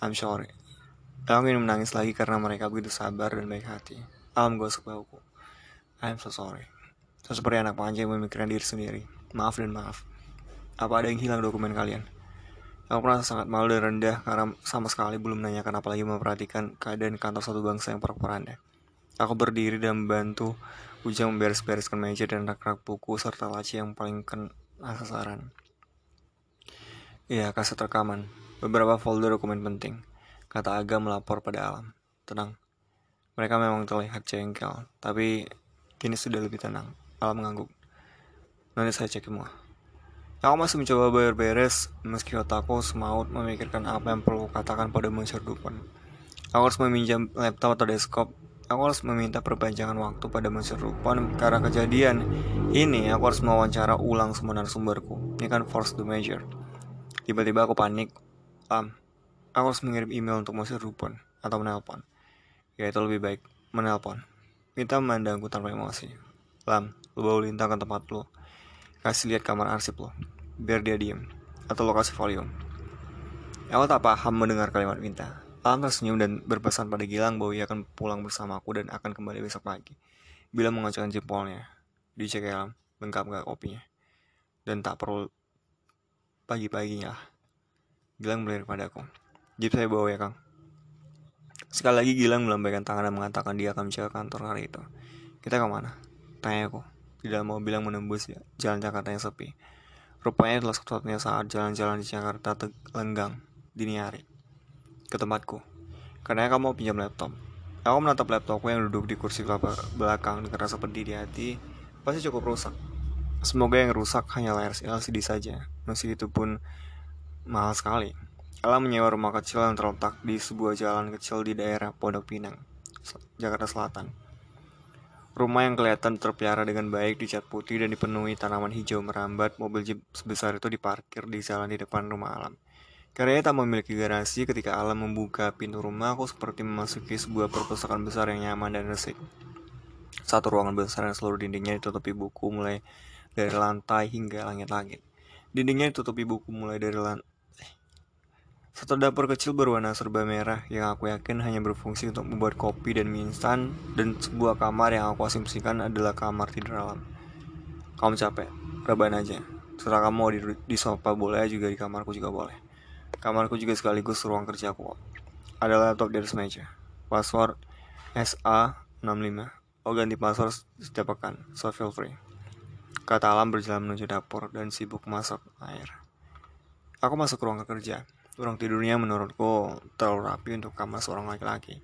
Speaker 1: I'm sorry. Aku ingin menangis lagi karena mereka begitu sabar dan baik hati. Alam gosok bahuku. I'm so sorry. So seperti anak panjang yang memikirkan diri sendiri. Maaf dan maaf. Apa ada yang hilang dokumen kalian? Aku merasa sangat malu dan rendah karena sama sekali belum menanyakan apalagi memperhatikan keadaan kantor satu bangsa yang perporanda. Aku berdiri dan membantu Ujang memberes-bereskan meja dan rak-rak buku serta laci yang paling kena sasaran. Iya, kaset rekaman. Beberapa folder dokumen penting. Kata Aga melapor pada Alam. Tenang. Mereka memang terlihat jengkel, tapi Kini sudah lebih tenang. Alam mengangguk. Nanti saya cek semua. Aku masih mencoba bayar beres, meski otakku semaut memikirkan apa yang perlu katakan pada Monsieur Dupont. Aku harus meminjam laptop atau desktop. Aku harus meminta perpanjangan waktu pada Monsieur Dupont karena kejadian ini aku harus mewawancara ulang semua narasumberku. Ini kan force the major. Tiba-tiba aku panik. Um, aku harus mengirim email untuk Monsieur Dupont atau menelpon. Ya itu lebih baik menelpon. Minta memandangku tanpa emosi. Lam, lu bawa lintang ke tempat lo. Kasih lihat kamar arsip lo. Biar dia diem. Atau lo kasih volume. Aku tak paham mendengar kalimat minta. Alam tersenyum dan berpesan pada Gilang bahwa ia akan pulang bersamaku dan akan kembali besok pagi. Bila mengacungkan jempolnya. Dicek Alam, lengkap gak kopinya. Dan tak perlu pagi-paginya lah. Gilang melirik padaku. Jeep saya bawa ya Kang. Sekali lagi Gilang melambaikan tangan dan mengatakan dia akan menjaga kantor hari itu. Kita ke mana? Tanya aku. Di dalam mobil yang menembus ya, jalan Jakarta yang sepi. Rupanya adalah satu-satunya saat jalan-jalan di Jakarta lenggang dini hari. Ke tempatku. Karena kamu mau pinjam laptop. Aku menatap laptopku yang duduk di kursi belakang dengan rasa pedih di hati. Pasti cukup rusak. Semoga yang rusak hanya layar LCD saja. Meski itu pun mahal sekali. Ella menyewa rumah kecil yang terletak di sebuah jalan kecil di daerah Pondok Pinang, Jakarta Selatan. Rumah yang kelihatan terpelihara dengan baik dicat putih dan dipenuhi tanaman hijau merambat, mobil jeep sebesar itu diparkir di jalan di depan rumah Alam. Karena tak memiliki garasi, ketika Alam membuka pintu rumah, aku seperti memasuki sebuah perpustakaan besar yang nyaman dan resik. Satu ruangan besar yang seluruh dindingnya ditutupi buku mulai dari lantai hingga langit-langit. Dindingnya ditutupi buku mulai dari lantai satu dapur kecil berwarna serba merah yang aku yakin hanya berfungsi untuk membuat kopi dan mie instan dan sebuah kamar yang aku asumsikan adalah kamar tidur alam. Kamu capek? Rebahan aja. Setelah kamu mau di, di sofa boleh juga di kamarku juga boleh. Kamarku juga sekaligus ruang kerjaku Ada laptop di atas meja. Password SA65. Oh ganti password setiap pekan, so feel free. Kata Alam berjalan menuju dapur dan sibuk masak air. Aku masuk ruang kerja. Ruang tidurnya menurutku terlalu rapi untuk kamar seorang laki-laki.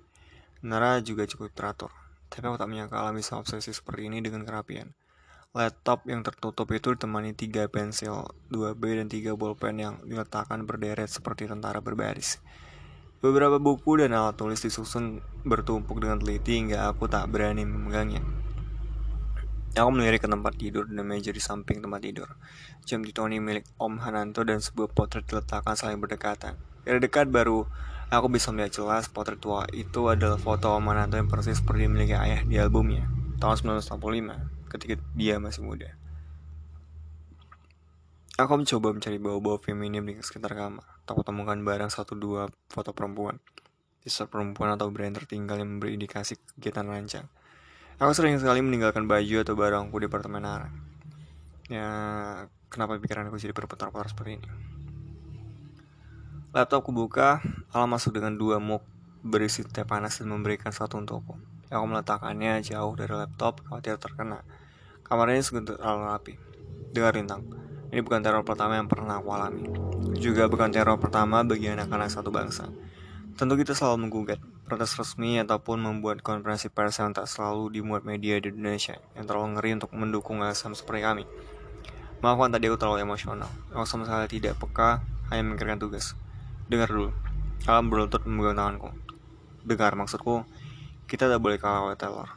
Speaker 1: Nara juga cukup teratur, tapi aku tak menyangka alami bisa obsesi seperti ini dengan kerapian. Laptop yang tertutup itu ditemani tiga pensil, dua B dan tiga bolpen yang diletakkan berderet seperti tentara berbaris. Beberapa buku dan alat tulis disusun bertumpuk dengan teliti hingga aku tak berani memegangnya. Aku melirik ke tempat tidur dan meja di samping tempat tidur. Jam Tony milik Om Hananto dan sebuah potret diletakkan saling berdekatan. Dari dekat baru aku bisa melihat jelas potret tua itu adalah foto Mananto yang persis seperti milik ayah di albumnya tahun 1965 ketika dia masih muda. Aku mencoba mencari bau-bau feminim di sekitar kamar. Tak temukan barang satu dua foto perempuan. Bisa perempuan atau brand tertinggal yang memberi indikasi kegiatan rancang. Aku sering sekali meninggalkan baju atau barangku di apartemen Nara. Ya, kenapa pikiranku jadi berputar-putar seperti ini? Laptopku buka, alam masuk dengan dua mug berisi teh panas dan memberikan satu untukku. Aku meletakkannya jauh dari laptop, khawatir terkena. Kamarnya seguntur terlalu rapi. Dengar Lintang, ini bukan teror pertama yang pernah aku alami. Juga bukan teror pertama bagi anak-anak satu bangsa. Tentu kita selalu menggugat protes resmi ataupun membuat konferensi pers yang tak selalu dimuat media di Indonesia yang terlalu ngeri untuk mendukung LSM seperti kami. Maafkan tadi aku terlalu emosional. Aku sama sekali tidak peka, hanya memikirkan tugas. Dengar dulu. Alam berlutut memegang tanganku. Dengar maksudku, kita tak boleh kalah oleh Taylor.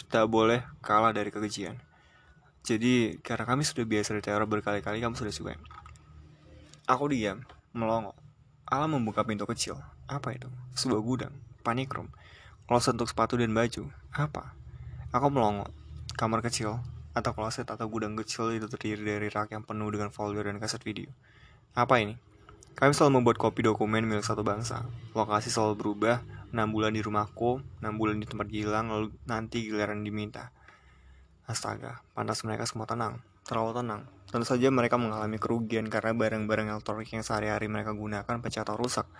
Speaker 1: Kita boleh kalah dari kekejian. Jadi, karena kami sudah biasa di teror berkali-kali, kamu sudah suka. Aku diam, melongo. Alam membuka pintu kecil. Apa itu? Sebuah gudang, panik room. Kloset untuk sepatu dan baju. Apa? Aku melongo. Kamar kecil, atau kloset atau gudang kecil itu terdiri dari rak yang penuh dengan folder dan kaset video. Apa ini? Kami selalu membuat kopi dokumen milik satu bangsa. Lokasi selalu berubah, 6 bulan di rumahku, 6 bulan di tempat Gilang, lalu nanti giliran diminta. Astaga, pantas mereka semua tenang, terlalu tenang. Tentu saja mereka mengalami kerugian karena barang-barang elektronik yang sehari-hari mereka gunakan pecah atau rusak.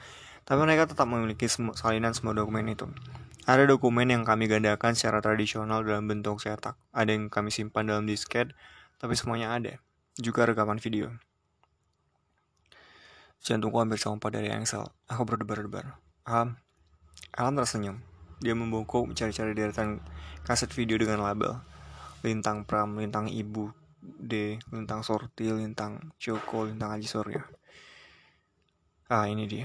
Speaker 1: Tapi mereka tetap memiliki salinan semua dokumen itu. Ada dokumen yang kami gandakan secara tradisional dalam bentuk cetak. Ada yang kami simpan dalam disket, tapi semuanya ada. Juga rekaman video. Jantungku hampir compat dari engsel. Aku berdebar-debar. Alam, Alam tersenyum. Dia membungkuk mencari-cari deretan kaset video dengan label. Lintang Pram, Lintang Ibu, D, Lintang Sorti, Lintang Joko, Lintang Haji Surya. Ah, ini dia.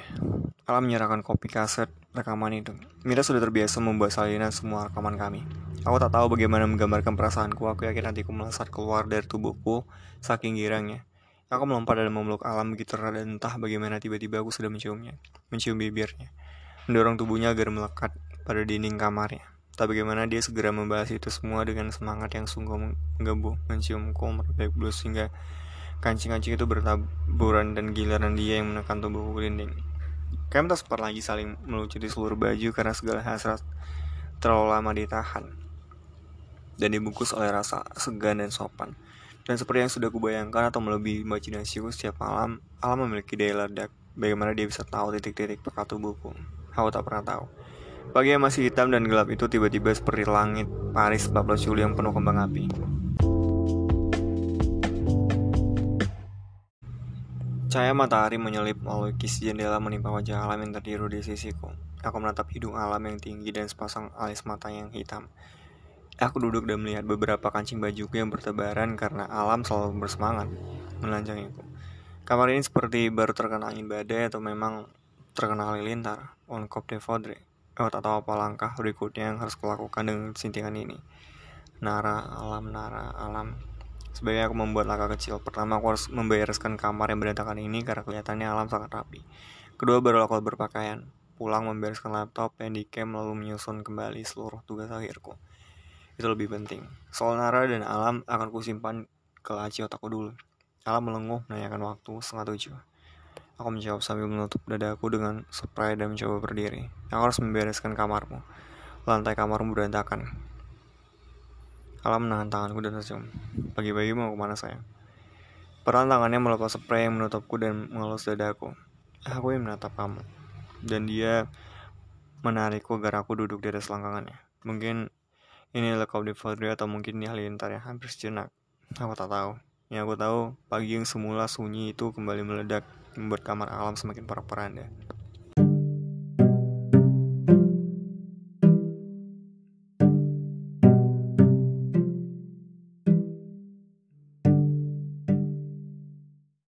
Speaker 1: Alam menyerahkan kopi kaset rekaman itu. Mira sudah terbiasa membuat salinan semua rekaman kami. Aku tak tahu bagaimana menggambarkan perasaanku. Aku yakin nantiku melesat keluar dari tubuhku saking girangnya. Aku melompat dan memeluk alam begitu erat dan entah bagaimana tiba-tiba aku sudah menciumnya, mencium bibirnya, mendorong tubuhnya agar melekat pada dinding kamarnya. Tak bagaimana dia segera membahas itu semua dengan semangat yang sungguh menggebu, menciumku merobek blus hingga kancing-kancing itu bertaburan dan giliran dia yang menekan tubuhku dinding. Kami tak sempat lagi saling melucuti seluruh baju karena segala hasrat terlalu lama ditahan dan dibungkus oleh rasa segan dan sopan. Dan seperti yang sudah kubayangkan atau melebihi imajinasiku setiap malam, alam memiliki daya ledak. Bagaimana dia bisa tahu titik-titik pekat tubuhku? Aku tak pernah tahu. Pagi yang masih hitam dan gelap itu tiba-tiba seperti langit Paris 14 Juli yang penuh kembang api. Cahaya matahari menyelip melalui kis jendela menimpa wajah alam yang terdiru di sisiku. Aku menatap hidung alam yang tinggi dan sepasang alis mata yang hitam. Aku duduk dan melihat beberapa kancing bajuku yang bertebaran karena alam selalu bersemangat menelanjangiku. Kamar ini seperti baru terkena angin badai atau memang terkena halilintar. On cop de Fodre. Aku tak tahu apa langkah berikutnya yang harus kulakukan dengan sintingan ini. Nara, alam, nara, alam. Sebagai aku membuat langkah kecil. Pertama aku harus membereskan kamar yang berantakan ini karena kelihatannya alam sangat rapi. Kedua baru aku berpakaian. Pulang membereskan laptop, handycam, lalu menyusun kembali seluruh tugas akhirku itu lebih penting. Soal Nara dan Alam akan kusimpan ke laci otakku dulu. Alam melenguh menanyakan waktu setengah tujuh. Aku menjawab sambil menutup dadaku dengan spray dan mencoba berdiri. Aku harus membereskan kamarmu. Lantai kamarmu berantakan. Alam menahan tanganku dan tersenyum. Pagi-pagi mau ke mana sayang? Perlahan tangannya melepas spray yang menutupku dan mengelus dadaku. Aku yang menatap kamu. Dan dia menarikku agar aku duduk di atas langgangannya. Mungkin ini adalah kau di Fodri atau mungkin ini halilintar yang hampir sejenak. Aku tak tahu. Yang aku tahu, pagi yang semula sunyi itu kembali meledak, membuat kamar alam semakin parah-paranda.